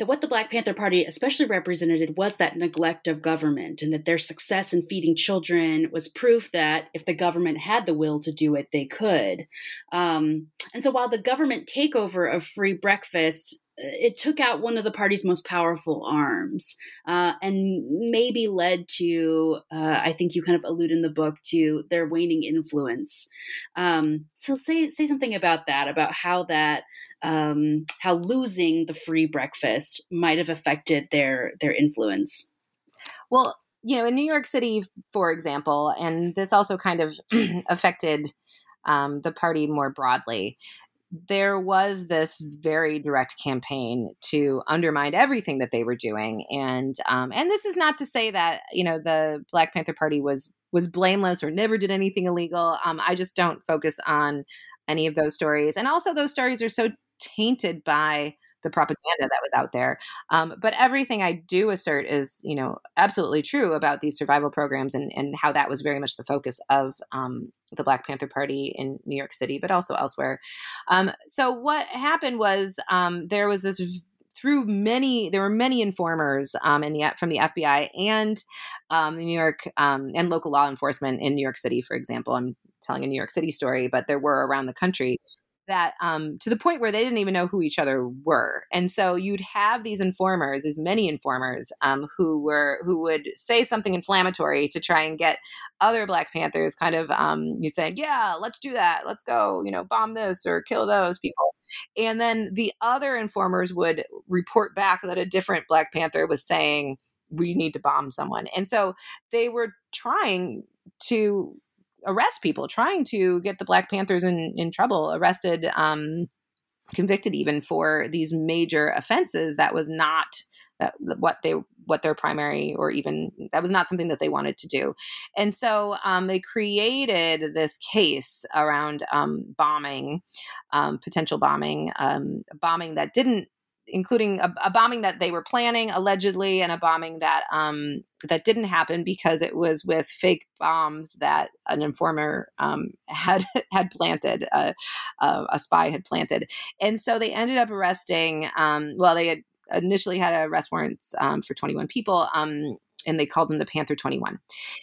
that what the Black Panther Party especially represented was that neglect of government, and that their success in feeding children was proof that if the government had the will to do it, they could. Um, and so while the government takeover of free breakfast it took out one of the party's most powerful arms uh, and maybe led to uh, i think you kind of allude in the book to their waning influence. Um, so say say something about that about how that um, how losing the free breakfast might have affected their their influence. Well you know in new york city for example and this also kind of affected um, the party more broadly there was this very direct campaign to undermine everything that they were doing, and um, and this is not to say that you know the Black Panther Party was was blameless or never did anything illegal. Um, I just don't focus on any of those stories. And also, those stories are so tainted by the propaganda that was out there. Um, but everything I do assert is, you know, absolutely true about these survival programs and, and how that was very much the focus of um, the Black Panther Party in New York City, but also elsewhere. Um, so what happened was um, there was this through many there were many informers um, in the from the FBI and um, New York um, and local law enforcement in New York City, for example. I'm telling a New York City story, but there were around the country that um, to the point where they didn't even know who each other were. And so you'd have these informers as many informers um, who were who would say something inflammatory to try and get other black panthers kind of um, you'd say yeah let's do that. Let's go you know bomb this or kill those people. And then the other informers would report back that a different black panther was saying we need to bomb someone. And so they were trying to arrest people, trying to get the Black Panthers in, in trouble, arrested, um, convicted even for these major offenses. That was not that, what they what their primary or even that was not something that they wanted to do and so um, they created this case around um, bombing um, potential bombing um, bombing that didn't including a, a, bombing that they were planning allegedly and a bombing that um, that didn't happen because it was with fake bombs that an informer um, had had planted uh, uh, a spy had planted. And so they ended up arresting um, well they had initially had arrest warrants um, for 21 people um, and they called them the panther 21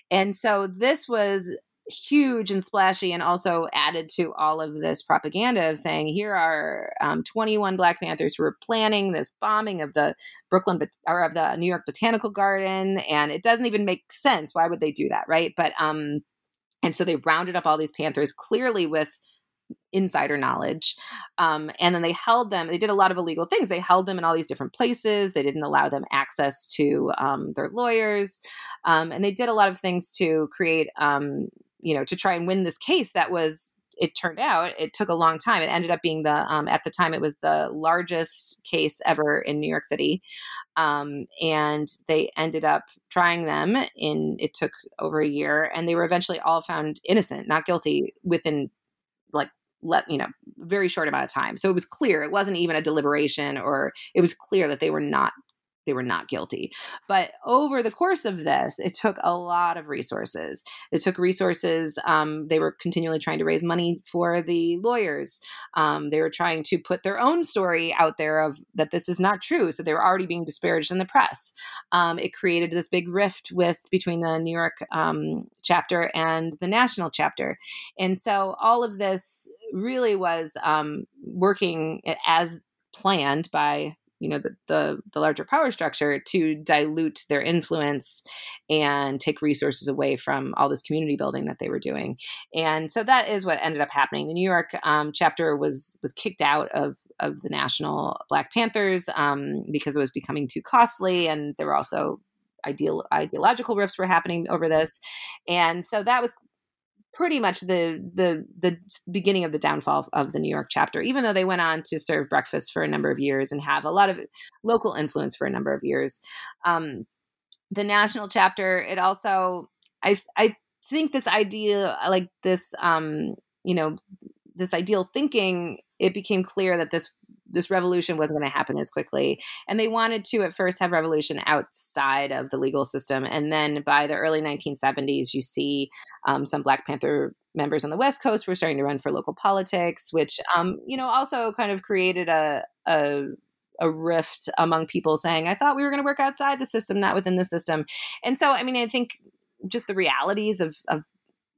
and so this was huge and splashy and also added to all of this propaganda of saying here are um, 21 black panthers who are planning this bombing of the brooklyn or of the new york botanical garden and it doesn't even make sense why would they do that right but um and so they rounded up all these panthers clearly with insider knowledge. Um, and then they held them, they did a lot of illegal things. They held them in all these different places. They didn't allow them access to um, their lawyers. Um, and they did a lot of things to create um, you know, to try and win this case that was it turned out it took a long time. It ended up being the um, at the time it was the largest case ever in New York City, um, and they ended up trying them in. It took over a year, and they were eventually all found innocent, not guilty, within like let you know very short amount of time. So it was clear it wasn't even a deliberation, or it was clear that they were not they were not guilty. But over the course of this, it took a lot of resources. It took resources. Um, they were continually trying to raise money for the lawyers. Um, they were trying to put their own story out there of that this is not true. So they were already being disparaged in the press. Um, it created this big rift with between the New York um, chapter and the national chapter, and so all of this really was um, working as planned by you know the, the, the larger power structure to dilute their influence and take resources away from all this community building that they were doing. And so that is what ended up happening. The new york um, chapter was was kicked out of of the national black panthers um, because it was becoming too costly and there were also ideal ideological rifts were happening over this. And so that was pretty much the the the beginning of the downfall of the New York chapter. Even though they went on to serve breakfast for a number of years and have a lot of local influence for a number of years, um, the national chapter it also I I think this idea like this um, you know this ideal thinking it became clear that this this revolution wasn't going to happen as quickly. And they wanted to at first have revolution outside of the legal system. And then by the early 1970s, you see um, some Black Panther members on the West Coast were starting to run for local politics, which, um, you know, also kind of created a, a a rift among people saying, I thought we were going to work outside the system, not within the system. And so, I mean, I think just the realities of, of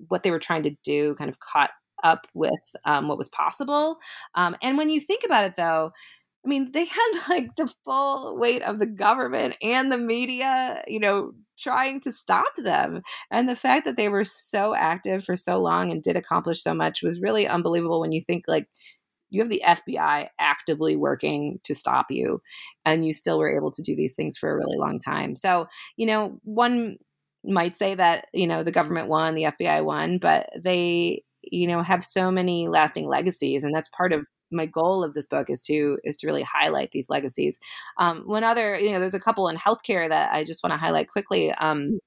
what they were trying to do kind of caught up with um, what was possible. Um, and when you think about it, though, I mean, they had like the full weight of the government and the media, you know, trying to stop them. And the fact that they were so active for so long and did accomplish so much was really unbelievable when you think like you have the FBI actively working to stop you and you still were able to do these things for a really long time. So, you know, one might say that, you know, the government won, the FBI won, but they you know have so many lasting legacies and that's part of my goal of this book is to is to really highlight these legacies. Um, one other you know there's a couple in healthcare that i just want to highlight quickly um,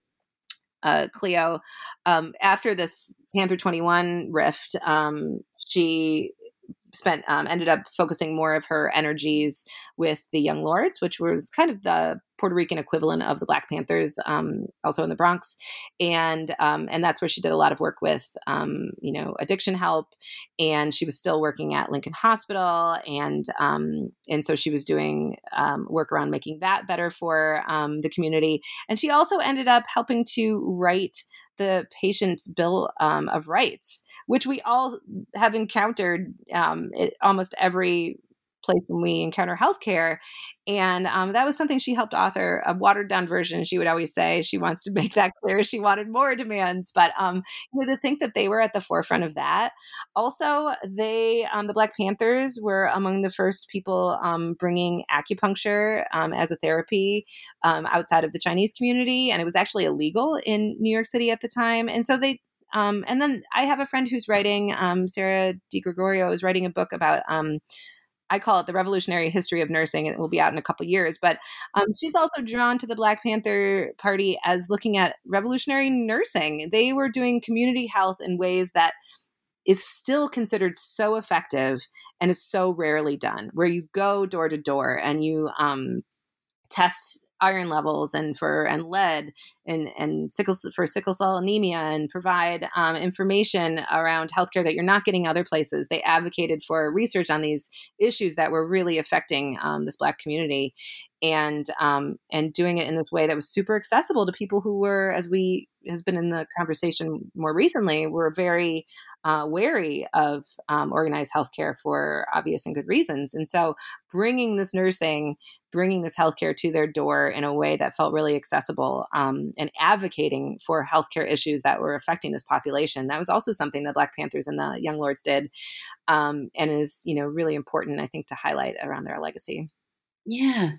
uh, Cleo, um, after this Panther 21 rift, um, she spent um, ended up focusing more of her energies with the Young Lords, which was kind of the Puerto Rican equivalent of the Black Panthers, um, also in the Bronx, and um, and that's where she did a lot of work with um, you know addiction help, and she was still working at Lincoln Hospital, and um, and so she was doing um, work around making that better for the community, and she also ended up helping to write the patient's bill um, of rights, which we all have encountered um, at almost every place when we encounter healthcare. And um, that was something she helped author a watered down version. She would always say she wants to make that clear. She wanted more demands, but um, you know, to think that they were at the forefront of that. Also, they um, the Black Panthers were among the first people um, bringing acupuncture um, as a therapy um, outside of the Chinese community, and it was actually illegal in New York City at the time. And so they um, and then I have a friend who's writing, um, Sarah DiGregorio is writing a book about um, I call it the revolutionary history of nursing, and it will be out in a couple years. But um, she's also drawn to the Black Panther Party as looking at revolutionary nursing. They were doing community health in ways that is still considered so effective and is so rarely done, where you go door to door and you um, test iron levels and for and lead and and sickle for sickle cell anemia and provide um, information around healthcare that you're not getting other places. They advocated for research on these issues that were really affecting um, this Black community, and um, and doing it in this way that was super accessible to people who were, as we has been in the conversation more recently, were very uh, wary of um, organized healthcare for obvious and good reasons. And so, bringing this nursing, bringing this healthcare to their door in a way that felt really accessible, um, and advocating for healthcare issues that were affecting this population, that was also something that Black Panthers and the Young Lords did, um, and is you know really important, I think, to highlight around their legacy. Yeah.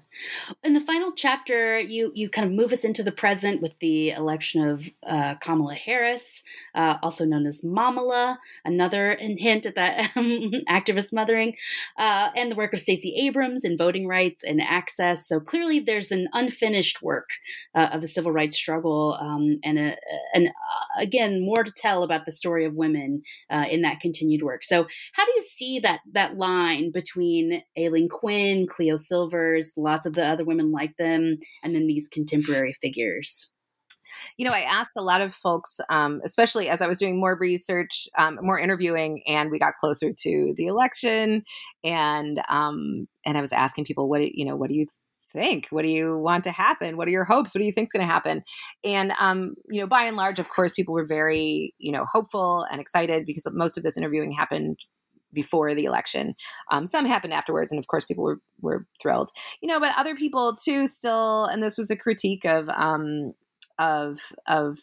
In the final chapter, you you kind of move us into the present with the election of uh, Kamala Harris, uh, also known as Mamala, another hint at that activist mothering, uh, and the work of Stacey Abrams in voting rights and access. So clearly, there's an unfinished work uh, of the civil rights struggle, um, and a, and uh, again more to tell about the story of women uh, in that continued work. So, how do you see that that line between Aylene Quin, Cleo Silver? Lots of the other women like them, and then these contemporary figures you know, I asked a lot of folks, um, especially as I was doing more research, um, more interviewing, and we got closer to the election, and um, and I was asking people, what do, you know, what do you think? What do you want to happen? What are your hopes? What do you think is going to happen? And um, you know, by and large, of course, people were very you know hopeful and excited because most of this interviewing happened before the election. Um, some happened afterwards, and of course, people were were thrilled. You know, but other people too still, and this was a critique of um, of of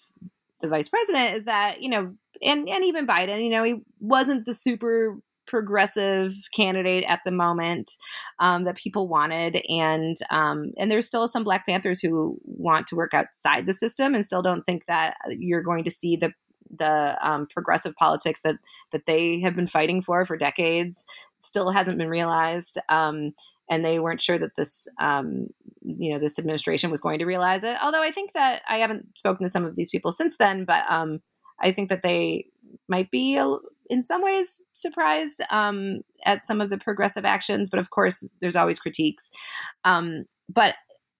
the vice president is that you know, and and even Biden, you know, he wasn't the super progressive candidate at the moment um, that people wanted, and um, and there's still some Black Panthers who want to work outside the system and still don't think that you're going to see the the um, progressive politics that that they have been fighting for for decades still hasn't been realized. Um, and they weren't sure that this, um, you know, this administration was going to realize it. Although I think that I haven't spoken to some of these people since then, but um, I think that they might be a, in some ways surprised um, at some of the progressive actions. But of course, there's always critiques. Um, but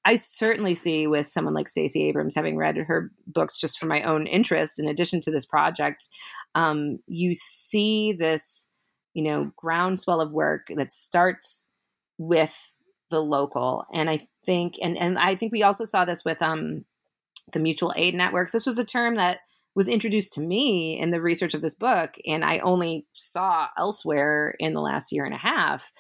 I certainly see with someone like Stacey Abrams, having read her books just for my own interest, in addition to this project, um, you see this, you know, groundswell of work that starts with the local, and I think, and and I think we also saw this with um, the mutual aid networks. This was a term that was introduced to me in the research of this book, and I only saw elsewhere in the last year and a half.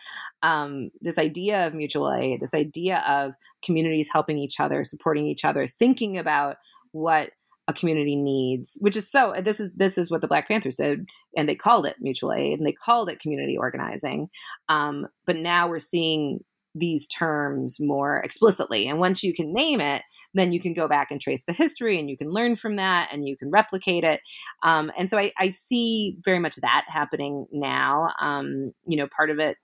Um, this idea of mutual aid, this idea of communities helping each other, supporting each other, thinking about what a community needs, which is so. This is this is what the Black Panthers did, and they called it mutual aid, and they called it community organizing. Um, but now we're seeing these terms more explicitly, and once you can name it, then you can go back and trace the history and you can learn from that and you can replicate it. Um, and so I, I, see very much that happening now. Um, you know, part of it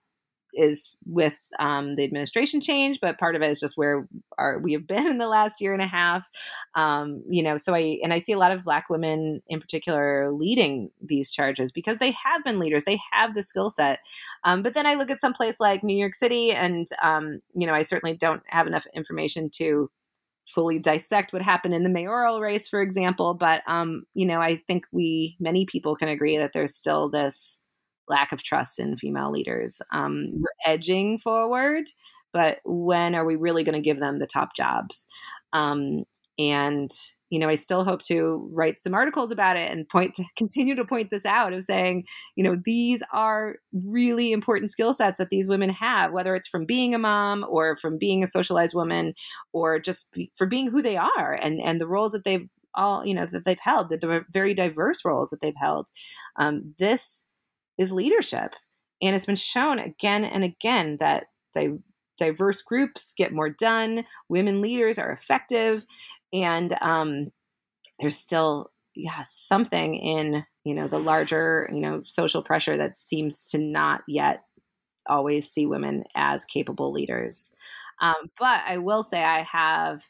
is with um, the administration change, but part of it is just where we have been in the last year and a half. Um, you know, so I and I see a lot of Black women in particular leading these charges because they have been leaders, they have the skill set. Um, but then I look at some place like New York City, and um, you know, I certainly don't have enough information to fully dissect what happened in the mayoral race, for example. But um, you know, I think we many people can agree that there's still this lack of trust in female leaders. Um, we're edging forward, but when are we really going to give them the top jobs? Um, and you know, I still hope to write some articles about it and point to continue to point this out of saying, you know, these are really important skill sets that these women have, whether it's from being a mom or from being a socialized woman or just for being who they are and and the roles that they've all you know that they've held, the very diverse roles that they've held. Um, this is leadership. And it's been shown again and again that di- diverse groups get more done, women leaders are effective, and um, there's still yeah something in you know the larger you know social pressure that seems to not yet always see women as capable leaders. Um, but I will say I have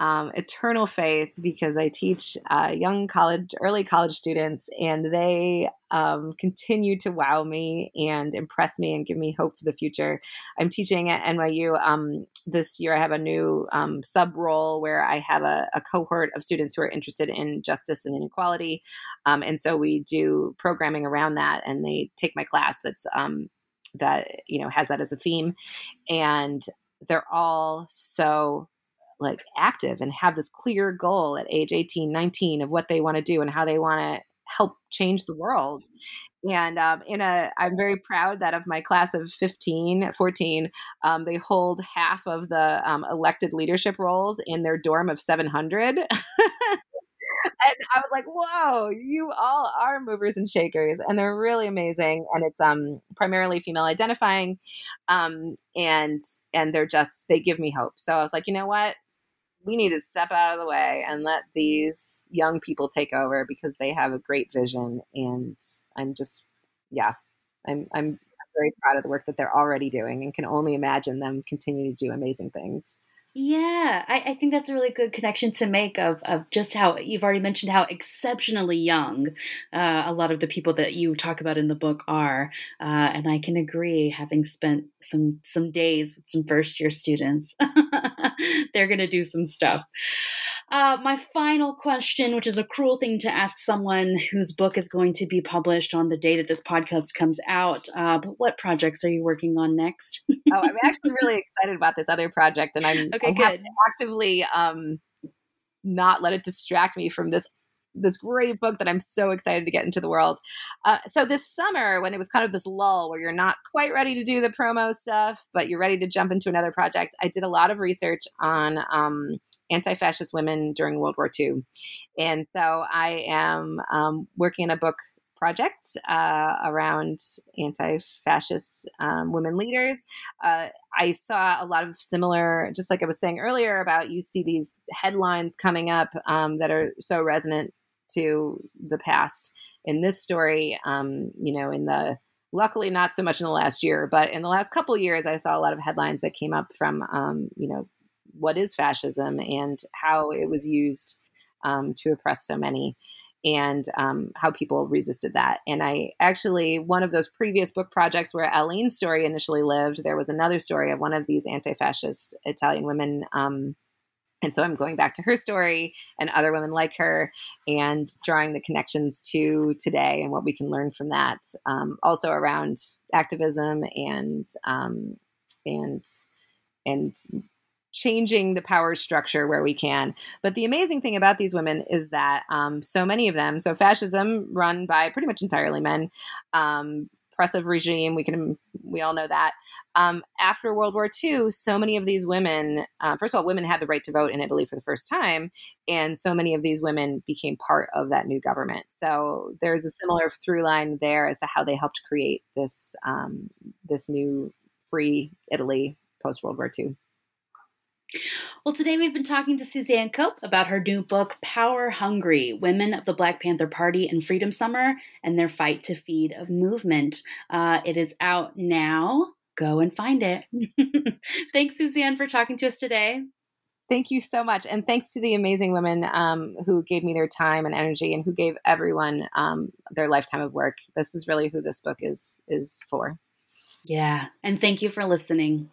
um, eternal faith because I teach uh, young college, early college students, and they um, continue to wow me and impress me and give me hope for the future. I'm teaching at NYU um, this year. I have a new um, sub role where I have a, a, cohort of students who are interested in justice and inequality, um, and so we do programming around that, and they take my class. That's um, that you know has that as a theme, and they're all so like active and have this clear goal at age 18 19 of what they want to do and how they want to help change the world and um, in a i'm very proud that of my class of 15 14 um, they hold half of the um, elected leadership roles in their dorm of 700 and I was like, "Whoa, you all are movers and shakers, and they're really amazing." And it's um primarily female identifying, um and and they're just they give me hope. So I was like, you know what, we need to step out of the way and let these young people take over because they have a great vision and i'm just yeah i'm i'm very proud of the work that they're already doing and can only imagine them continue to do amazing things yeah, I, I, think that's a really good connection to make of, of just how you've already mentioned how exceptionally young uh, a lot of the people that you talk about in the book are, uh, and I can agree. Having spent some some days with some first year students, they're going to do some stuff. Uh, my final question, which is a cruel thing to ask someone whose book is going to be published on the day that this podcast comes out, uh, but what projects are you working on next? oh, I'm actually really excited about this other project, and I'm okay, I good. actively um, not let it distract me from this this great book that I'm so excited to get into the world. Uh, so this summer, when it was kind of this lull where you're not quite ready to do the promo stuff, but you're ready to jump into another project, I did a lot of research on um, anti fascist women during World War II. And so I am um, working on a book project uh, around anti fascist um, women leaders. Uh, I saw a lot of similar, just like I was saying earlier, about you see these headlines coming up um, that are so resonant to the past. In this story, um, you know, in the luckily not so much in the last year, but in the last couple years, I saw a lot of headlines that came up from, um, you know, what is fascism and how it was used um, to oppress so many and um, how people resisted that. And I actually, one of those previous book projects where Aylene's story initially lived, there was another story of one of these anti fascist Italian women. Um, and so I'm going back to her story and other women like her and drawing the connections to today and what we can learn from that. Um, also around activism and, um, and, and changing the power structure where we can. But the amazing thing about these women is that um, so many of them, so fascism run by pretty much entirely men, um, oppressive regime, we can we all know that. Um, after World War II, so many of these women, uh, first of all, women had the right to vote in Italy for the first time, and so many of these women became part of that new government. So there's a similar through line there as to how they helped create this um, this new free Italy post World War II. Well, today we've been talking to Suzanne Cope about her new book, Power Hungry Women of the Black Panther Party and Freedom Summer and Their Fight to Feed a Movement. Uh, it is out now. go and find it. Thanks, Suzanne, for talking to us today. Thank you so much. And thanks to the amazing women um, who gave me their time and energy and who gave everyone um, their lifetime of work. This is really who this book is is for. Yeah. And thank you for listening.